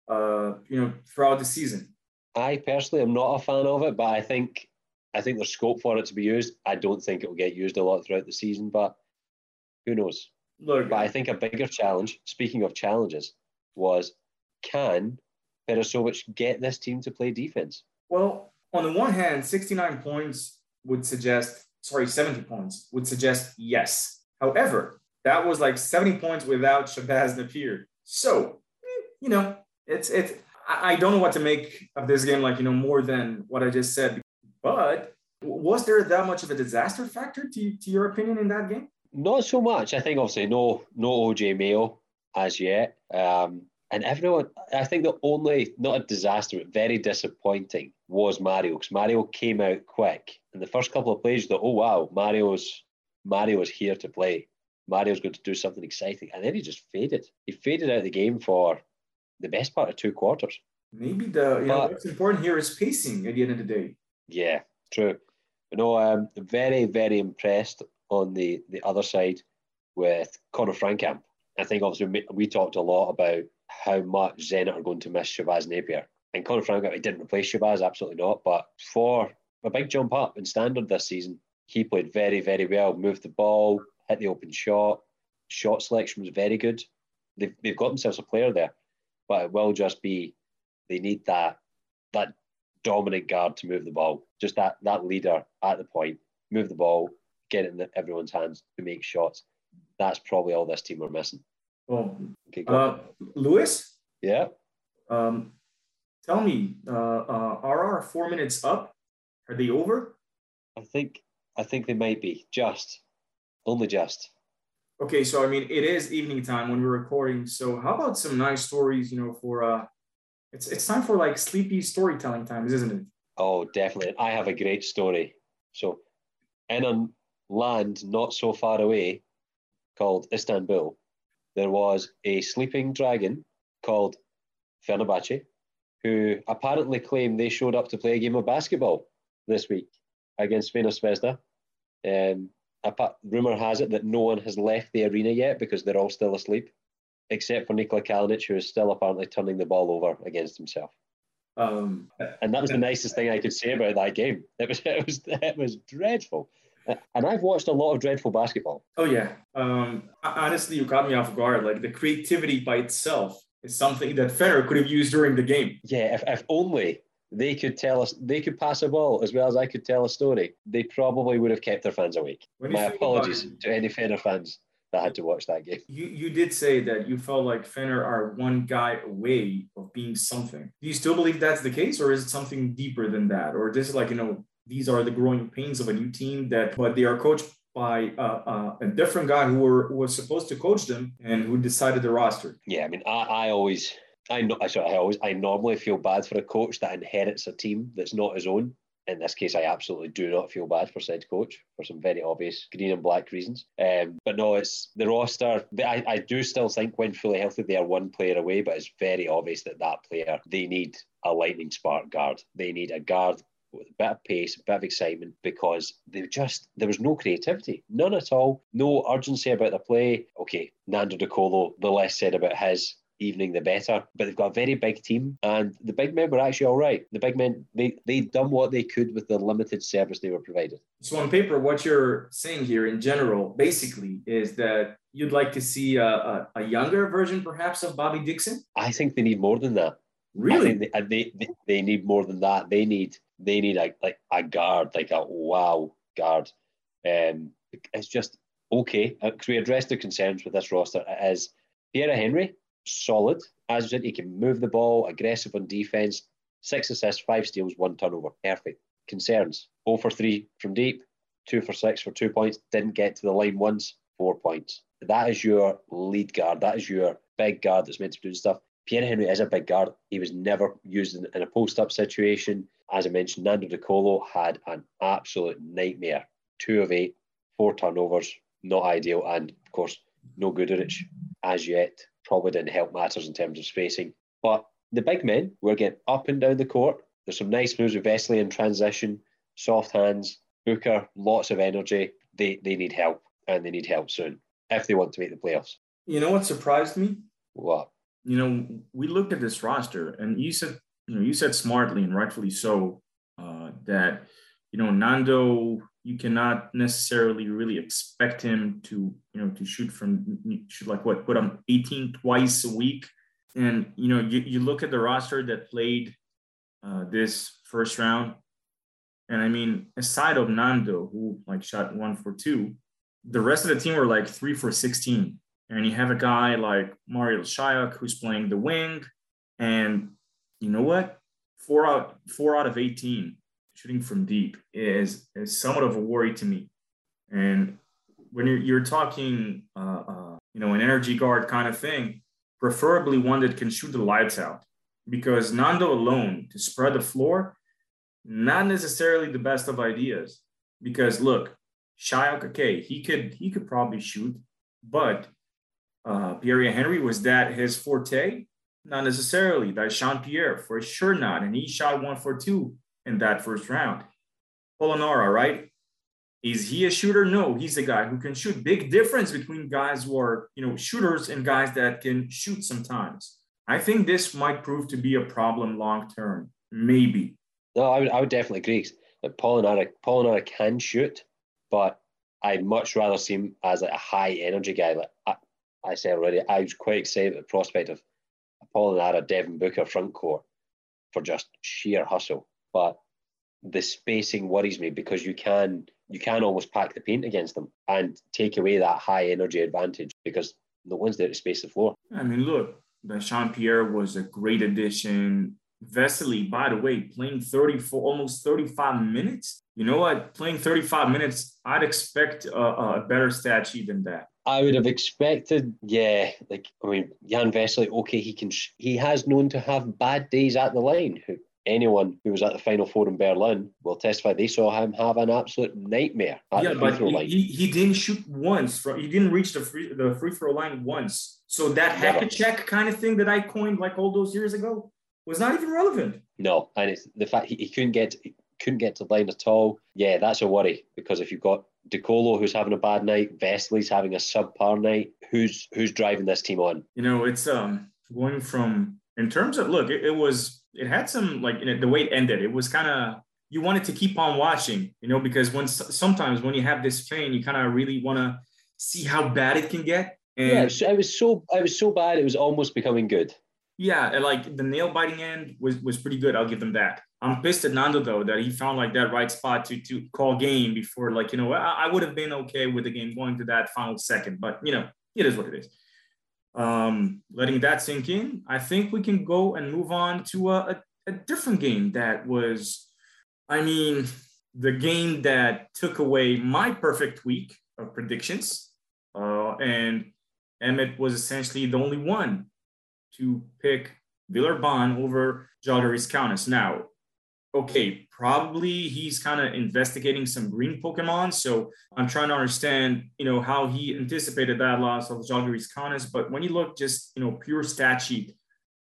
S5: uh, you know, throughout the season.
S6: I personally am not a fan of it, but I think I think there's scope for it to be used. I don't think it will get used a lot throughout the season, but who knows?
S5: Look,
S6: But I think a bigger challenge, speaking of challenges, was can Perasovic get this team to play defense?
S5: well, on the one hand, 69 points would suggest, sorry, 70 points would suggest yes. However, that was like 70 points without Shabazz Napier. So, eh, you know, it's it's. I don't know what to make of this game, like you know, more than what I just said. But was there that much of a disaster factor to, to your opinion in that game?
S6: Not so much. I think obviously no no OJ Mayo as yet. Um, and everyone, I think the only not a disaster, but very disappointing was Mario because Mario came out quick. And the first couple of plays, you thought, oh wow, Mario's Mario's here to play. Mario's going to do something exciting, and then he just faded. He faded out of the game for the best part of two quarters.
S5: Maybe the you know
S6: But-
S5: what's important here is pacing at the end of the day.
S6: Yeah, true. You know, I'm very, very impressed on the the other side with Conner Frankamp. I think obviously we, we talked a lot about how much Zenit are going to miss Shabazz Napier. And Conner Frankamp, he didn't replace Shabazz, absolutely not. But for a big jump up in standard this season, he played very, very well, moved the ball, hit the open shot, shot selection was very good. They've, they've got themselves a player there, but it will just be they need that that dominant guard to move the ball. Just that that leader at the point, move the ball, get it in everyone's hands to make shots. That's probably all this team are missing.
S5: Well,
S6: Okay,
S5: uh, Lewis,
S6: yeah.
S5: um, tell me, uh, uh, are our four minutes up? Are they over?
S6: I think I think they might be just only just.
S5: Okay, so I mean, it is evening time when we're recording. So how about some nice stories? You know, for uh, it's it's time for like sleepy storytelling times, isn't it?
S6: Oh, definitely. I have a great story. So, in a land not so far away called Istanbul, there was a sleeping dragon called Fenerbahce, who apparently claimed they showed up to play a game of basketball this week against Crvena Zvezda. Um, apart, rumor has it that no one has left the arena yet because they're all still asleep, except for Nikola Kalinic, who is still apparently turning the ball over against himself.
S5: Um,
S6: And that was the nicest thing I could say about that game. It was it was it was dreadful. And I've watched a lot of dreadful basketball.
S5: oh yeah. Um, honestly, you caught me off guard. Like the creativity by itself is something that Federer could have used during the game.
S6: Yeah, if, if only they could tell us they could pass a ball as well as I could tell a story, they probably would have kept their fans awake. My apologies to any Fener fans that had to watch that game.
S5: You you did say that you felt like Fener are one guy away of being something. Do you still believe that's the case, or is it something deeper than that? Or this is like you know these are the growing pains of a new team that, but they are coached by uh, uh, a different guy who, were, who was supposed to coach them and who decided the roster.
S6: Yeah, I mean, I, I always, I know, sorry, I always, I normally feel bad for a coach that inherits a team that's not his own. In this case, I absolutely do not feel bad for said coach for some very obvious green and black reasons. Um, but no, it's the roster. I, I do still think when fully healthy, they are one player away, but it's very obvious that that player, they need a lightning spark guard. They need a guard with a bit of pace, a bit of excitement, because they just there was no creativity, none at all, no urgency about the play. Okay, Nando De Colo, the less said about his evening, the better. But they've got a very big team, and the big men were actually all right. The big men they they done what they could with the limited service they were provided.
S5: So on paper, what you're saying here in general, basically, is that you'd like to see a, a, a younger version, perhaps, of Bobby Dixon.
S6: I think they need more than that.
S5: Really?
S6: they, they, they need more than that. They need they need a like a guard, like a wow guard. Um, it's just okay because we addressed the concerns with this roster. It is Pierria Henry solid as you said. He can move the ball, aggressive on defense, six assists, five steals, one turnover, perfect. Concerns: 0 for three from deep, two for six for two points. Didn't get to the line once, four points. That is your lead guard. That is your big guard that's meant to do stuff. Pierria Henry is a big guard. He was never used in, in a post up situation. As I mentioned, Nando De Colo had an absolute nightmare. Two of eight, four turnovers, not ideal. And of course, no Guduric as yet. Probably didn't help matters in terms of spacing. But the big men were getting up and down the court. There's some nice moves with Vesely in transition, soft hands, Booker, lots of energy. They, they need help and they need help soon if they want to make the playoffs.
S5: You know what surprised me?
S6: What?
S5: you know, we looked at this roster, and you said, you know, you said smartly and rightfully so uh, that, you know, Nando, you cannot necessarily really expect him to, you know, to shoot from shoot like what put him 18 twice a week, and you know, you, you look at the roster that played uh, this first round, and I mean, aside of Nando, who like shot one for two, the rest of the team were like three for 16 and you have a guy like Marial Shayok who's playing the wing. And you know what? Four out, four out of 18 shooting from deep is, is somewhat of a worry to me. And when you're, you're talking, uh, uh, you know, an energy guard kind of thing, preferably one that can shoot the lights out. Because Nando alone to spread the floor, not necessarily the best of ideas. Because look, Shayok, okay, he could he could probably shoot, but uh, Pierria Henry, was that his forte? Not necessarily. That Sean Pierre, for sure not. And he shot one for two in that first round. Polonara, right? Is he a shooter? No, he's a guy who can shoot. Big difference between guys who are, you know, shooters and guys that can shoot sometimes. I think this might prove to be a problem long term. Maybe.
S6: No, I would, I would definitely agree. Like Polonara, Polonara can shoot, but I'd much rather see him as like a high energy guy. Like I, I said already, I was quite excited at the prospect of Polonara, Devin Booker front court for just sheer hustle. But the spacing worries me because you can you can almost pack the paint against them and take away that high energy advantage because no one's there to space the floor.
S5: I mean, look, Sean Pierre was a great addition. Vesely, by the way, playing 34, almost 35 minutes. You know what? Playing 35 minutes, I'd expect a, a better stat sheet than that.
S6: I would have expected, yeah, like I mean, Jan Vesely, okay, he can, he has known to have bad days at the line. Anyone who was at the final four in Berlin will testify they saw him have an absolute nightmare at
S5: yeah,
S6: the free
S5: but
S6: throw
S5: he,
S6: line.
S5: he, he didn't shoot once. From, he didn't reach the free the free throw line once. So that hack a Czech kind of thing that I coined like all those years ago was not even relevant.
S6: No, and it's the fact he, he couldn't get he couldn't get to the line at all. Yeah, that's a worry because if you've got DeColo who's having a bad night, Vesely's having a subpar night, who's who's driving this team on?
S5: You know, it's um going from in terms of look, it, it was it had some like you know, the way it ended. It was kind of you wanted to keep on watching, you know, because when sometimes when you have this pain, you kind of really want to see how bad it can get. And
S6: Yeah, it was so it was so bad it was almost becoming good.
S5: Yeah, like the nail biting end was was pretty good. I'll give them that. I'm pissed at Nando though that he found like that right spot to to call game before like you know I, I would have been okay with the game going to that final second, but you know it is what it is. Um, letting that sink in, I think we can go and move on to a, a, a different game that was, I mean, the game that took away my perfect week of predictions, uh, and Emmett was essentially the only one to pick Villeurbanne over Žalgiris Kaunas. Now, okay, probably he's kind of investigating some green Pokemon. So I'm trying to understand, you know, how he anticipated that loss of Žalgiris Kaunas. But when you look just, you know, pure stat sheet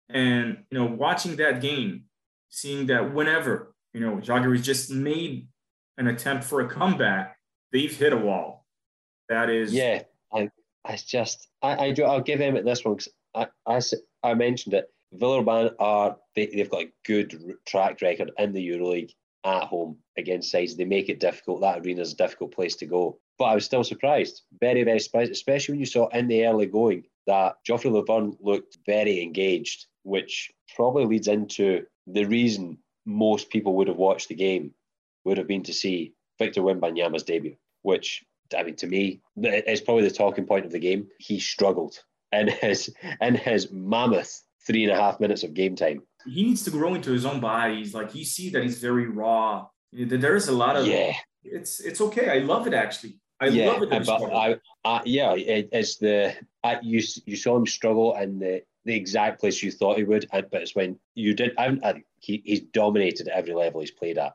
S5: and, you know, watching that game, seeing that whenever, you know, Žalgiris just made an attempt for a comeback, they've hit a wall. That is,
S6: Yeah, I I just I, I I'll give Emmett this one because I, I mentioned it. Villeurbanne are they, they've got a good track record in the EuroLeague at home against sides. They make it difficult. That arena is a difficult place to go. But I was still surprised, very very surprised, especially when you saw in the early going that Geoffrey Lauvergne looked very engaged, which probably leads into the reason most people would have watched the game would have been to see Victor Wembanyama's debut, which I mean, to me, is probably the talking point of the game. He struggled in his in his mammoth three and a half minutes of game time.
S5: he needs to grow into his own body. He's like, you see that he's very raw. There is a lot of,
S6: Yeah,
S5: it's, it's okay. I love it actually. I
S6: yeah,
S5: love it.
S6: but. I, I, yeah, it, it's the I, you you saw him struggle in the the exact place you thought he would, but it's when you did. I, I, he, he's dominated at every level he's played at.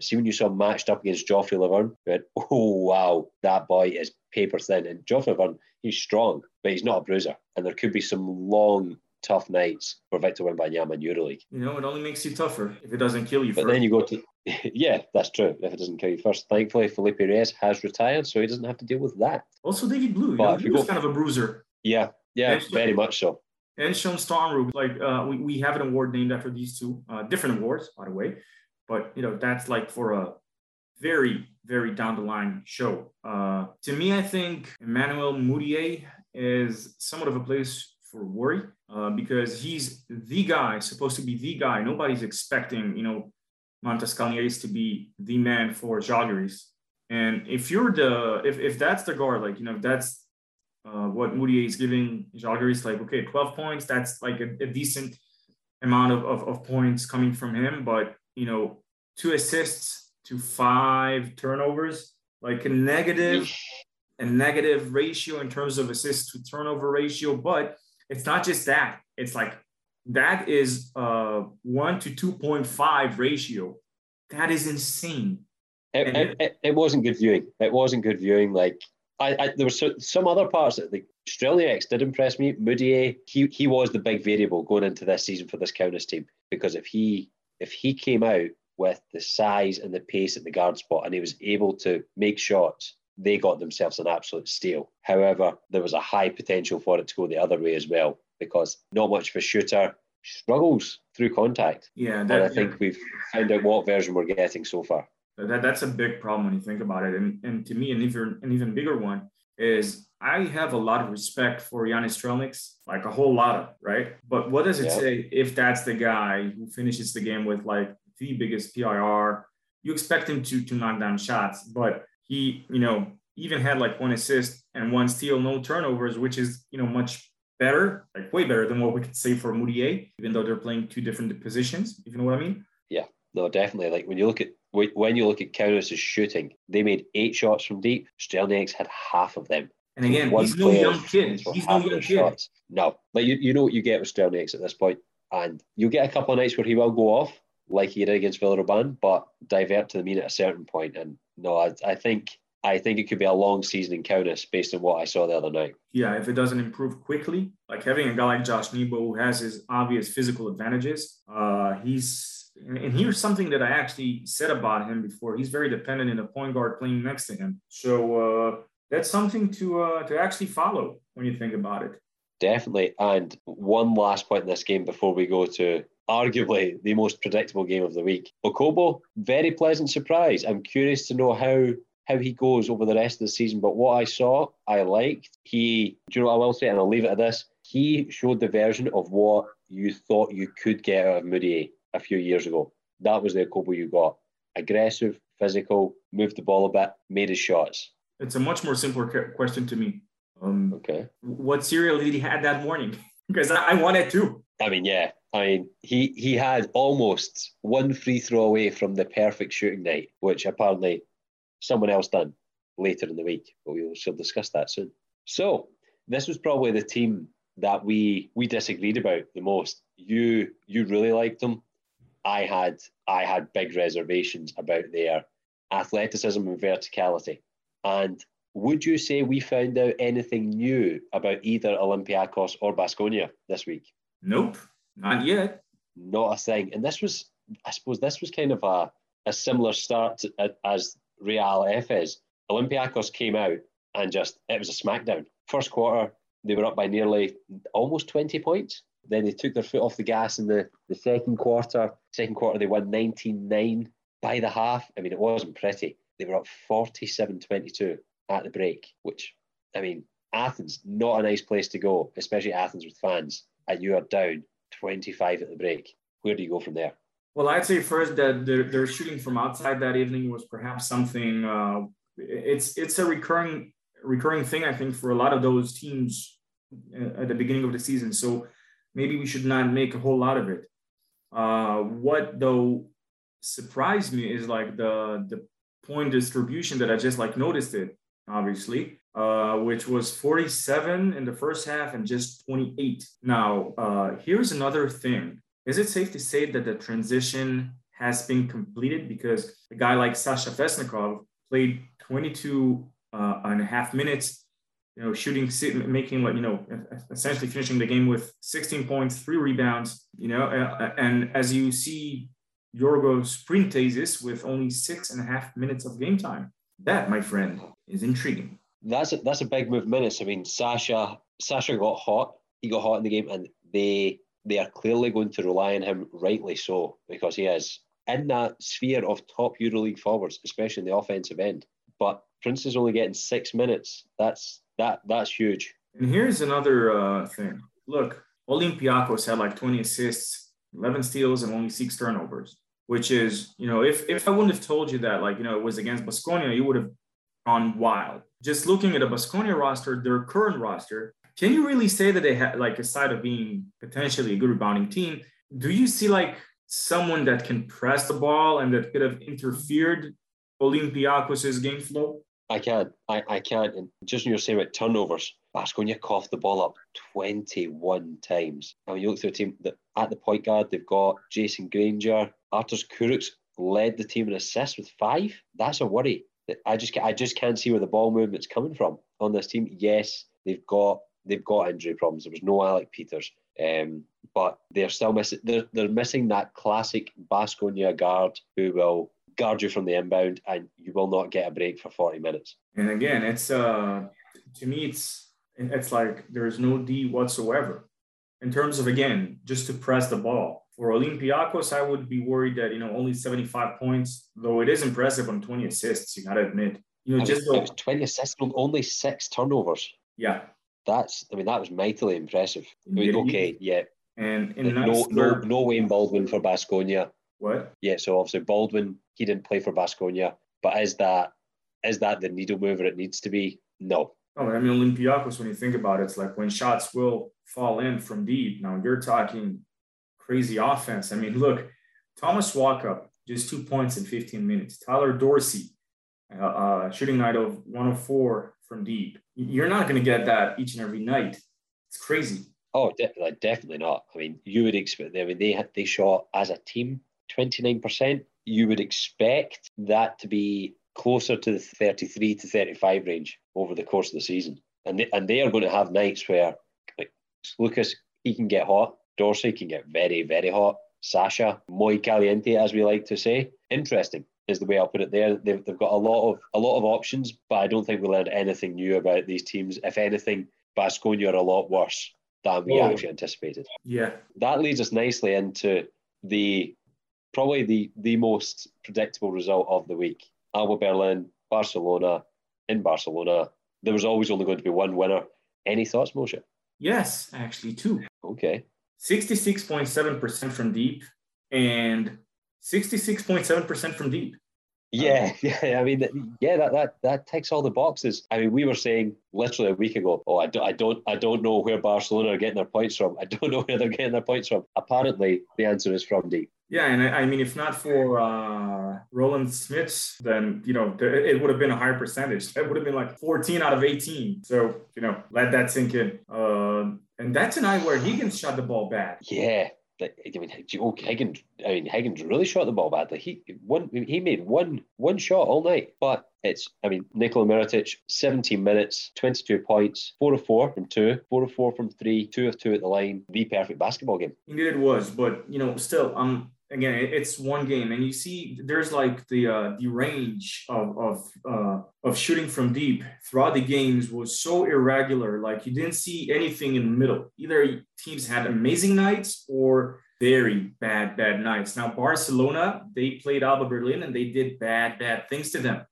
S6: See when you saw him matched up against Geoffrey Lauvergne, you went, oh wow, that boy is paper thin. And Geoffrey Lauvergne, he's strong, but he's not a bruiser. And there could be some long, tough nights for Victor Wembanyama in EuroLeague.
S5: you know, it only makes you tougher if it doesn't kill you.
S6: But
S5: first.
S6: then you go to, yeah, that's true. If it doesn't kill you first, thankfully Felipe Reyes has retired, so he doesn't have to deal with that.
S5: also, David Blu, you know, he kind of a bruiser.
S6: Yeah, yeah,
S5: Actually-
S6: very much so.
S5: and Sean Stormroot. Like uh, we, we have an award named after these two, uh, different awards, by the way. But you know, that's like for a very, very down the line show. Uh, to me, I think Emmanuel Mudiay is somewhat of a place for worry uh, because he's the guy, supposed to be the guy. Nobody's expecting, you know, Mantas Kalnietis to be the man for Žalgiris. And if you're the, if, if that's the guard, like, you know, that's uh, what Mudiay is giving Žalgiris, like, okay, 12 points, that's like a, a decent amount of, of, of points coming from him. But, you know, two assists to five turnovers, like a negative, a negative ratio in terms of assist to turnover ratio. But it's not just that. It's like that is a one to 2.5 ratio. That is insane.
S6: It, it, it, it, wasn't good viewing. It wasn't good viewing. Like I, I there were some other parts that the Australia X did impress me. Mudiay, he he was the big variable going into this season for this Kaunas team because if he if he came out with the size and the pace at the guard spot and he was able to make shots, they got themselves an absolute steal. However, there was a high potential for it to go the other way as well because not much of a shooter struggles through contact.
S5: Yeah,
S6: that, and I think yeah. we've found out what version we're getting so far.
S5: That, that's a big problem when you think about it. And, and to me, an even, an even bigger one is I have a lot of respect for Janis Strelnieks, like a whole lot of, right? But what does it yeah. say if that's the guy who finishes the game with like the biggest PIR? You expect him to, to knock down shots, but he, you know, even had like one assist and one steal, no turnovers, which is, you know, much better, like way better than what we could say for Mudiay, even though they're playing two different positions, if you know what I mean.
S6: Yeah, no, definitely. Like when you look at when you look at Kaunas' shooting, they made eight shots from deep. Strelnieks had half of them.
S5: And again, One he's no young kid. He's no young kid. Shots.
S6: No, like you, you know what you get with Strelnieks at this point, and you'll get a couple of nights where he will go off, like he did against Villeurbanne, but divert to the mean at a certain point. And no, I, I think I think it could be a long season in Kaunas based on what I saw the other night.
S5: Yeah, if it doesn't improve quickly, like having a guy like Josh Nebo who has his obvious physical advantages, uh, he's and here's something that I actually said about him before. He's very dependent in a point guard playing next to him. So uh, that's something to uh, to actually follow when you think about it.
S6: Definitely. And one last point in this game before we go to arguably the most predictable game of the week. Okobo, very pleasant surprise. I'm curious to know how how he goes over the rest of the season. But what I saw, I liked. He, do you know what I will say? And I'll leave it at this. He showed the version of what you thought you could get out of Mudiay a few years ago. That was the Okobo you got. Aggressive, physical, moved the ball a bit, made his shots.
S5: It's a much more simpler question to me. Um,
S6: okay.
S5: What cereal did he had that morning? because I, I wanted to.
S6: I mean, yeah. I mean, he he had almost one free throw away from the perfect shooting night, which apparently someone else done later in the week. But we will discuss that soon. So this was probably the team that we we disagreed about the most. You you really liked them. I had I had big reservations about their athleticism and verticality. And would you say we found out anything new about either Olympiacos or Basconia this week?
S5: Nope, not yet.
S6: Not a thing. And this was, I suppose, this was kind of a, a similar start to, as Real Efes. Olympiacos came out and just, it was a smackdown. First quarter, they were up by nearly almost 20 points. Then they took their foot off the gas in the, the second quarter. Second quarter, they won 19 9 by the half. I mean, it wasn't pretty. They were up 47 22 at the break, which, I mean, Athens, not a nice place to go, especially Athens with fans. And you are down 25 at the break. Where do you go from there?
S5: Well, I'd say first that their, their shooting from outside that evening was perhaps something. Uh, it's it's a recurring recurring thing, I think, for a lot of those teams uh, at the beginning of the season. So maybe we should not make a whole lot of it. Uh, what though surprised me is like the the point distribution that I just like noticed it obviously, uh, which was 47 in the first half and just 28. Now, uh, here's another thing. Is it safe to say that the transition has been completed because a guy like Sasha Vezenkov played 22 uh, and a half minutes you know, shooting, making like, you know, essentially finishing the game with 16 points, three rebounds, you know, and as you see Yorgos Printezis with only six and a half minutes of game time. That, my friend, is intriguing.
S6: That's a, that's a big move minutes. I mean, Sasha Sasha got hot. He got hot in the game, and they they are clearly going to rely on him, rightly so, because he is in that sphere of top EuroLeague forwards, especially in the offensive end. But Printezis only getting six minutes. That's that that's huge.
S5: And here's another uh, thing. Look, Olympiacos had like 20 assists, 11 steals, and only six turnovers. Which is, you know, if if I wouldn't have told you that, like, you know, it was against Basconia, you would have gone wild. Just looking at a Basconia roster, their current roster, can you really say that they had, like, aside of being potentially a good rebounding team, do you see like someone that can press the ball and that could have interfered Olympiacos' game flow?
S6: I can't. I, I can't. And just when you're saying about turnovers, Baskonia coughed the ball up 21 times. I mean, you look through a team that at the point guard, they've got Jayson Granger. Arturs Kurucs led the team in assists with five. That's a worry. I just I just can't see where the ball movement's coming from on this team. Yes, they've got they've got injury problems. There was no Alec Peters, um, but they're still missing. They're, they're missing that classic Baskonia guard who will guard you from the inbound, and you will not get a break for 40 minutes.
S5: And again, it's uh, to me, it's it's like there's no D whatsoever in terms of again just to press the ball. For Olympiacos, I would be worried that you know only 75 points, though it is impressive on 20 assists. You gotta admit, you know,
S6: I
S5: just
S6: mean, it 20 assists, only six turnovers.
S5: Yeah,
S6: that's. I mean, that was mightily impressive. I mean, okay, yeah.
S5: And in
S6: no, no, no Wade Baldwin for Baskonia.
S5: What?
S6: Yeah, so obviously Baldwin, he didn't play for Basconia, but is that is that the needle mover it needs to be? No.
S5: Oh, I mean Olympiacos. When you think about it, it's like when shots will fall in from deep. Now you're talking crazy offense. I mean, look, Thomas Walkup just two points in 15 minutes. Tyler Dorsey, uh, uh, shooting night of 104 from deep. You're not going to get that each and every night. It's crazy.
S6: Oh, de- definitely not. I mean, you would expect. I mean, they had they shot as a team 29%. You would expect that to be closer to the 33 to 35 range over the course of the season. And they, and they are going to have nights where like Lucas, he can get hot. Dorsey can get very, very hot. Sasha, muy caliente, as we like to say. Interesting is the way I'll put it there. They've, they've got a lot of a lot of options, but I don't think we learned anything new about these teams. If anything, Baskonia are a lot worse than we oh. actually anticipated.
S5: Yeah.
S6: That leads us nicely into the probably the the most predictable result of the week. Alba Berlin, Barcelona, in Barcelona. There was always only going to be one winner. Any thoughts, Moshe?
S5: Yes, actually, two.
S6: Okay.
S5: 66.7% from deep and 66.7% from deep.
S6: Yeah, yeah. I mean, yeah, that, that that ticks all the boxes. I mean, we were saying literally a week ago, oh, I don't, I don't, I don't know where Barcelona are getting their points from. I don't know where they're getting their points from. Apparently, the answer is from deep.
S5: Yeah, and I, I mean, if not for uh, Roland Smits, then you know it would have been a higher percentage. It would have been like 14 out of 18. So you know, let that sink in. Uh, and that's a night where Higgins shot the ball bad.
S6: Yeah, I mean, Higgins. I mean, Higgins really shot the ball badly. He one. He made one one shot all night, but it's. I mean, Nikola Mirotic, 17 minutes, 22 points, four of four from two, four of four from three, two of two at the line. The perfect basketball game.
S5: Indeed, it was. But you know, still, um, again it's one game. And you see there's like the uh, the range of of uh, of shooting from deep throughout the games was so irregular. Like you didn't see anything in the middle. Either teams had amazing nights or very bad bad nights. Now barcelona they played alba berlin and they did bad bad things to them.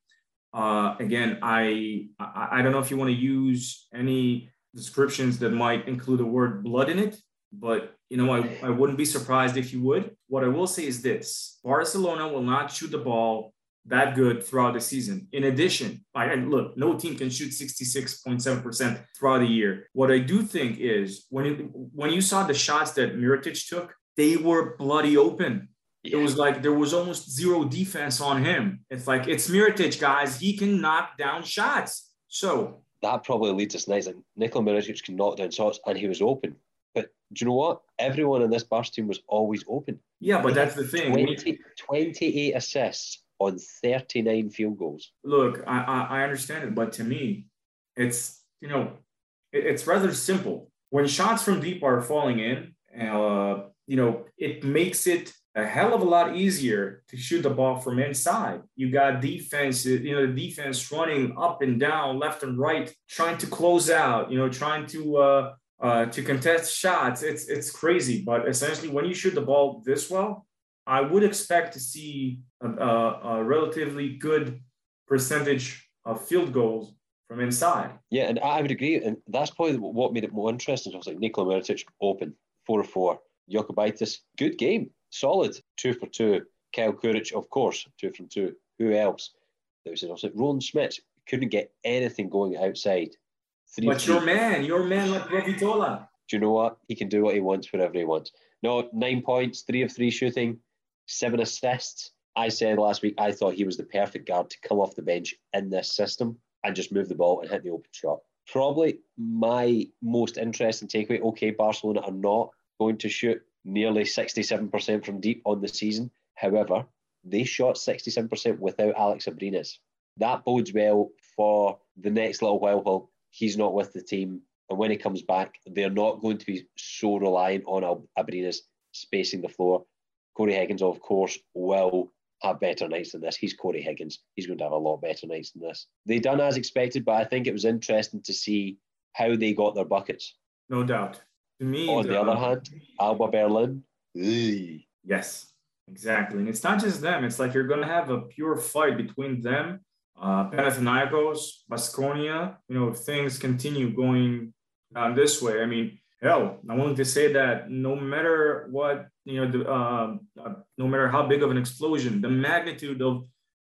S5: Uh, again I, I i don't know if you want to use any descriptions that might include the word blood in it but you know, I, I wouldn't be surprised if you would. What I will say is this Barcelona will not shoot the ball that good throughout the season. In addition, I, look, no team can shoot 66.7% throughout the year. What I do think is when it, when you saw the shots that Mirotic took, they were bloody open. Yeah. It was like there was almost zero defense on him. It's like it's Mirotic, guys. He can knock down shots. So
S6: that probably leads us nice. Like Nikola Mirotic can knock down shots, and he was open. You know what? Everyone in this Barca team was always open.
S5: Yeah, but that's the thing.
S6: 20, 28 assists on 39 field goals.
S5: Look, I, I, I understand it, but to me, it's, you know, it, it's rather simple. When shots from deep are falling in, uh, you know, it makes it a hell of a lot easier to shoot the ball from inside. You got defense, you know, the defense running up and down, left and right, trying to close out, you know, trying to uh, uh, to contest shots, it's it's crazy. But essentially, when you shoot the ball this well, I would expect to see a, a, a relatively good percentage of field goals from inside.
S6: Yeah, and I would agree, and that's probably what made it more interesting. I was like Nikola Mirotic, open, four or four. Jokubaitis, good game, solid, two for two. Kyle Kuric, of course, two from two. Who else? There was also Roland Smits couldn't get anything going outside.
S5: But your man, your man like Rovitola.
S6: Do you know what? He can do what he wants wherever he wants. No, nine points, three of three shooting, seven assists. I said last week I thought he was the perfect guard to come off the bench in this system and just move the ball and hit the open shot. Probably my most interesting takeaway. Okay, Barcelona are not going to shoot nearly 67% from deep on the season. However, they shot 67% without Alex Abrines. That bodes well for the next little while while he's not with the team. And when he comes back, they're not going to be so reliant on Abrines spacing the floor. Corey Higgins, of course, will have better nights than this. He's Corey Higgins. He's going to have a lot better nights than this. They done as expected, but I think it was interesting to see how they got their buckets.
S5: No doubt. To me,
S6: on the, other um, hand, Alba Berlin.
S5: Yes, exactly. And it's not just them. It's like you're going to have a pure fight between them, uh, Panathinaikos, Baskonia. You know, if things continue going um, this way, I mean, hell, I wanted to say that no matter what, you know, the, uh, uh, no matter how big of an explosion, the magnitude of,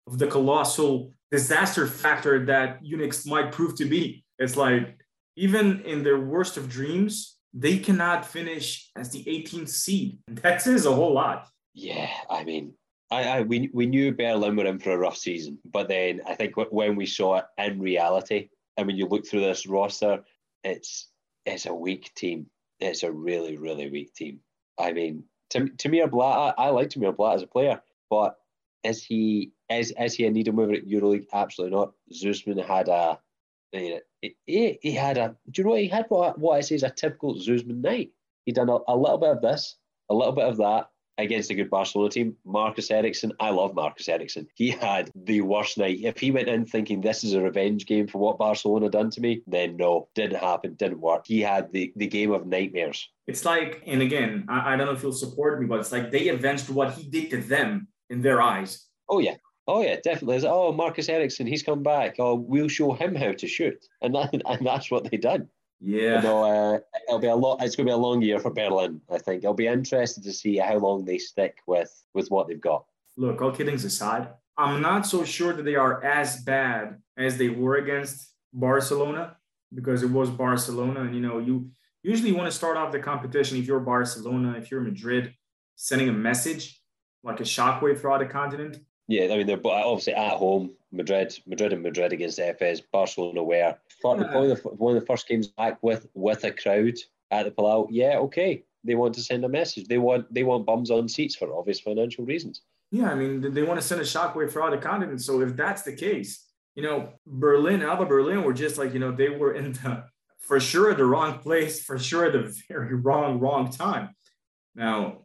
S5: of the colossal disaster factor that UNICS might prove to be, it's like even in their worst of dreams, they cannot finish as the 18th seed. That says a whole lot.
S6: Yeah, I mean, I, I we, we knew Berlin were in for a rough season, but then I think when we saw it in reality, and when you look through this roster, it's it's a weak team. It's a really, really weak team. I mean, Tamir Blatt, I, I like Tamir Blatt as a player, but is he is is he a needle mover at EuroLeague? Absolutely not. Zusman had a he, he, he had a do you know what he had what, what I say is a typical Zusman night. He done a, a little bit of this, a little bit of that, against a good Barcelona team. Marcus Eriksson, I love Marcus Eriksson. He had the worst night. If he went in thinking this is a revenge game for what Barcelona done to me, then no, didn't happen, didn't work. He had the, the game of nightmares.
S5: It's like, and again, I, I don't know if you'll support me, but it's like they avenged what he did to them in their eyes.
S6: Oh, yeah. Oh yeah, definitely. Oh, Marcus Eriksson, he's come back. Oh, we'll show him how to shoot, and that, and that's what they did.
S5: Yeah.
S6: You know, uh, it'll be a lot. It's going to be a long year for Berlin. I think it'll be interesting to see how long they stick with with what they've got.
S5: Look, all kidding aside, I'm not so sure that they are as bad as they were against Barcelona because it was Barcelona, and you know, you usually want to start off the competition if you're Barcelona, if you're Madrid, sending a message like a shockwave throughout the continent.
S6: Yeah, I mean they're obviously at home. Madrid, Madrid, and Madrid against Efes. Barcelona were of the one of the first games back with with a crowd at the Palau. Yeah, okay. They want to send a message. They want they want bums on seats for obvious financial reasons.
S5: Yeah, I mean they want to send a shockwave throughout the continent. So if that's the case, you know, Berlin, Alba Berlin were just like you know they were in the for sure the wrong place, for sure the very wrong wrong time. Now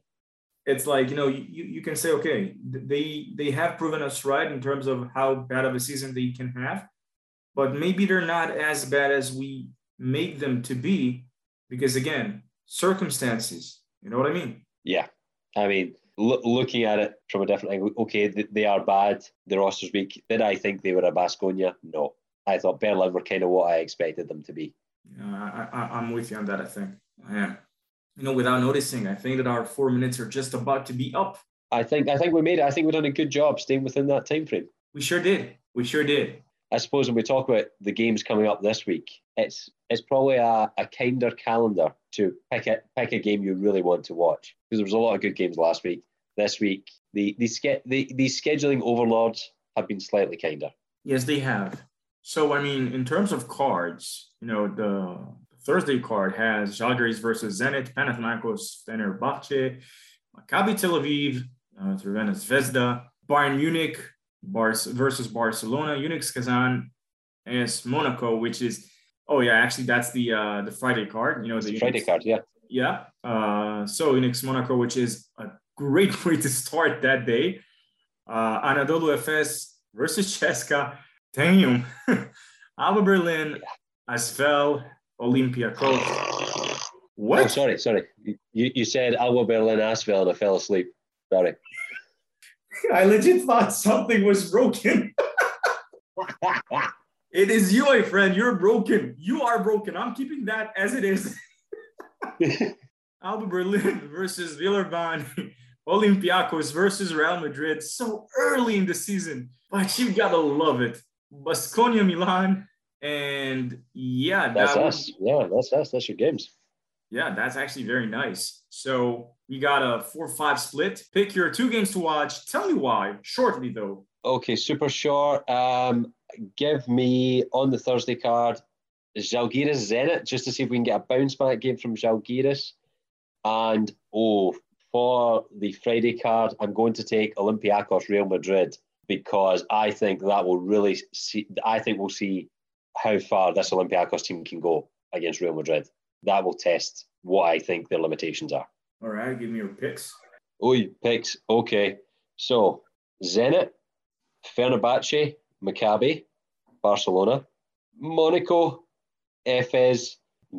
S5: it's like you know you, you can say okay they they have proven us right in terms of how bad of a season they can have but maybe they're not as bad as we make them to be because again circumstances you know what i mean?
S6: Yeah. I mean lo- looking at it from a different angle okay they are bad the roster's weak did i think they were a basconia no. I thought berlin were kind of what i expected them to be.
S5: Yeah, I, I, i'm with you on that i think. I am you know, without noticing. I think that our four minutes are just about to be up.
S6: I think I think we made it. I think we've done a good job staying within that time frame.
S5: We sure did. We sure did.
S6: I suppose when we talk about the games coming up this week, it's it's probably a, a kinder calendar to pick a pick a game you really want to watch because there was a lot of good games last week. This week, the the, the, the scheduling overlords have been slightly kinder.
S5: Yes, they have. So I mean, in terms of cards, you know, the Thursday card has Žalgiris versus Zenit, Panathinaikos, Fenerbahce, Maccabi Tel Aviv, uh, Crvena Zvezda, Bayern Munich Bar- versus Barcelona, UNICS Kazan, AS Monaco, which is oh yeah, actually that's the uh, the Friday card. You know the,
S6: Friday card, yeah,
S5: yeah. Uh, so UNICS Monaco, which is a great way to start that day. Uh, Anadolu Efes versus CSKA, Damn. Alba Berlin, yeah. Asvel, Olympiacos. What?
S6: Oh, sorry, sorry. You, you said Alba Berlin Asvel and I fell asleep. Sorry.
S5: I legit thought something was broken. it is you, my friend. You're broken. You are broken. I'm keeping that as it is. Alba Berlin versus Villeurbanne. Olympiacos versus Real Madrid. So early in the season, but you gotta love it. Basconia Milan. And yeah,
S6: That's
S5: that
S6: us. Yeah, that's us. That's your games.
S5: Yeah, that's actually very nice. So we got a 4 5 split. Pick your two games to watch. Tell me why, shortly though.
S6: Okay, super short. Um, give me on the Thursday card Zalgiris Zenit just to see if we can get a bounce back game from Zalgiris. And oh, for the Friday card, I'm going to take Olympiacos Real Madrid because I think that will really see. I think we'll see how far this Olympiacos team can go against Real Madrid. That will test what I think their limitations are.
S5: All right, give me your picks.
S6: Oh, you picks. Okay. So Zenit, Fenerbahce, Maccabi, Barcelona, Monaco, Efes,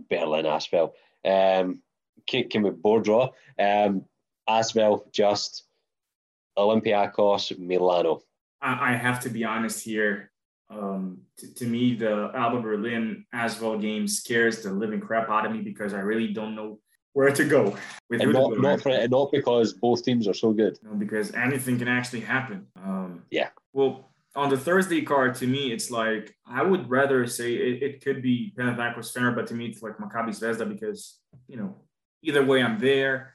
S6: Berlin, Asvel. Um, can, can we board draw? Um, Asvel, just Olympiacos, Milano.
S5: I, I have to be honest here. Um, to, to me, the Alba Berlin Asvel game scares the living crap out of me because I really don't know where to go with
S6: And not, not, for, not because both teams are so good.
S5: Because anything can actually happen. Um,
S6: Yeah.
S5: Well, on the Thursday card, to me, it's like I would rather say it, it could be Panathinaikos Fener, but to me, it's like Maccabi Zvezda because you know either way, I'm there,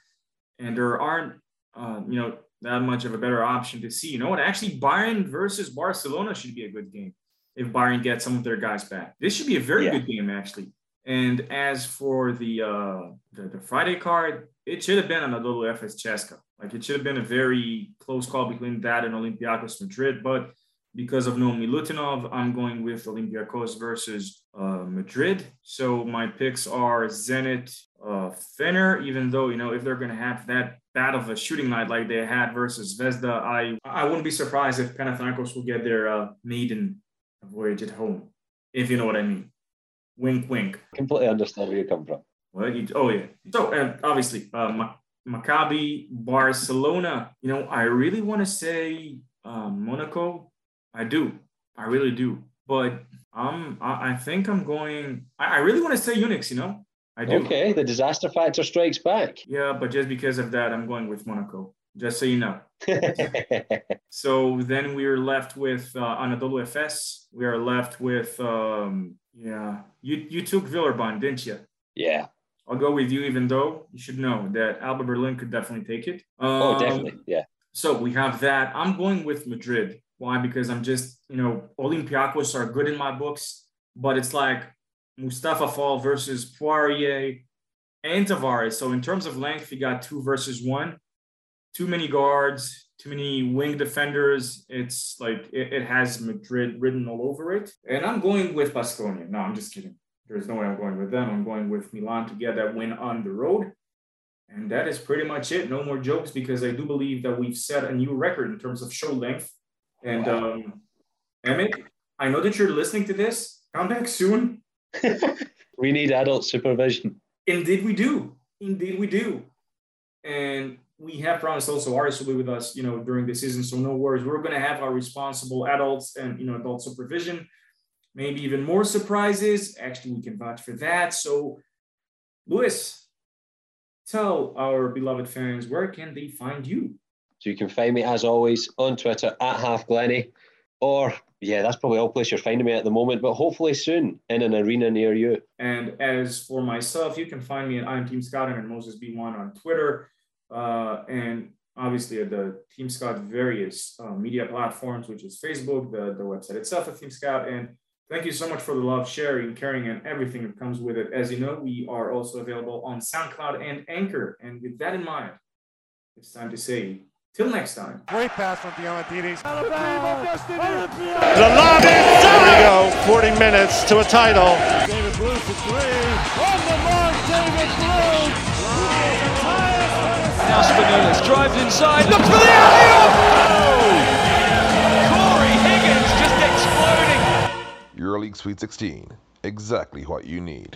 S5: and there aren't uh, you know that much of a better option to see. You know what? Actually, Bayern versus Barcelona should be a good game if Bayern gets some of their guys back. This should be a very
S6: Yeah.
S5: good game actually. And as for the uh the, the Friday card, it should have been Anadolu Efes Cheska. Like it should have been a very close call between that and Olympiacos Madrid, but because of no Milutinov, I'm going with Olympiacos versus uh, Madrid. So my picks are Zenit, uh, Fener. Even though you know if they're going to have that bad of a shooting night like they had versus Zvezda, I I wouldn't be surprised if Panathinaikos will get their uh, maiden voyage at home, if you know what I mean. Wink, wink.
S6: Completely understand where you come from.
S5: Well, you, oh yeah. So and obviously, uh, Ma- Maccabi, Barcelona. You know, I really want to say uh, Monaco. I do. I really do. But um, I, I think I'm going. I, I really want to say UNICS. You know, I do.
S6: Okay, the disaster factor strikes back.
S5: Yeah, but just because of that, I'm going with Monaco. Just so you know. So then we are left with uh, Anadolu Efes. We are left with um, yeah. You you took Villeurbanne, didn't you?
S6: yeah.
S5: I'll go with you, even though you should know that Alba Berlin could definitely take it.
S6: Oh,
S5: Um,
S6: definitely. Yeah.
S5: So we have that. I'm going with Madrid. Why? Because I'm just, you know, Olympiacos are good in my books, but it's like Moustapha Fall versus Poirier and Tavares. So in terms of length, you got two versus one. Too many guards, too many wing defenders. It's like it, it has Madrid written all over it. And I'm going with Basconia. No, I'm just kidding. There's no way I'm going with them. I'm going with Milan to get that win on the road. And that is pretty much it. No more jokes because I do believe that we've set a new record in terms of show length. And um, Emmett, I know that you're listening to this. Come back soon.
S6: we need adult supervision.
S5: Indeed, we do. Indeed, we do. And we have promised also Aris will be with us, you know, during the season. So no worries. We're going to have our responsible adults and, you know, adult supervision. Maybe even more surprises. Actually, we can vouch for that. So, Lewis, tell our beloved fans where can they find you?
S6: So you can find me as always on Twitter at Half Glenny, or yeah, that's probably all place you're finding me at the moment. But hopefully soon in an arena near you.
S5: And as for myself, you can find me at I'm Team Scout and Moses B1 on Twitter. Uh, and obviously at the Team Scout various uh, media platforms, which is Facebook, the, the website itself at Team Scout. And thank you so much for the love, sharing, caring, and everything that comes with it. As you know, we are also available on SoundCloud and Anchor. And with that in mind, it's time to say, till next time.
S2: Great pass from Diamantidis.
S3: The
S2: The lob inside. There we go. 40 minutes to a title.
S3: David Blu for three. On the mark, David
S4: Blu. Drives inside, looks for the alley-oop! Oh! Corey Higgins just exploding.
S1: EuroLeague Sweet 16. Exactly what you need.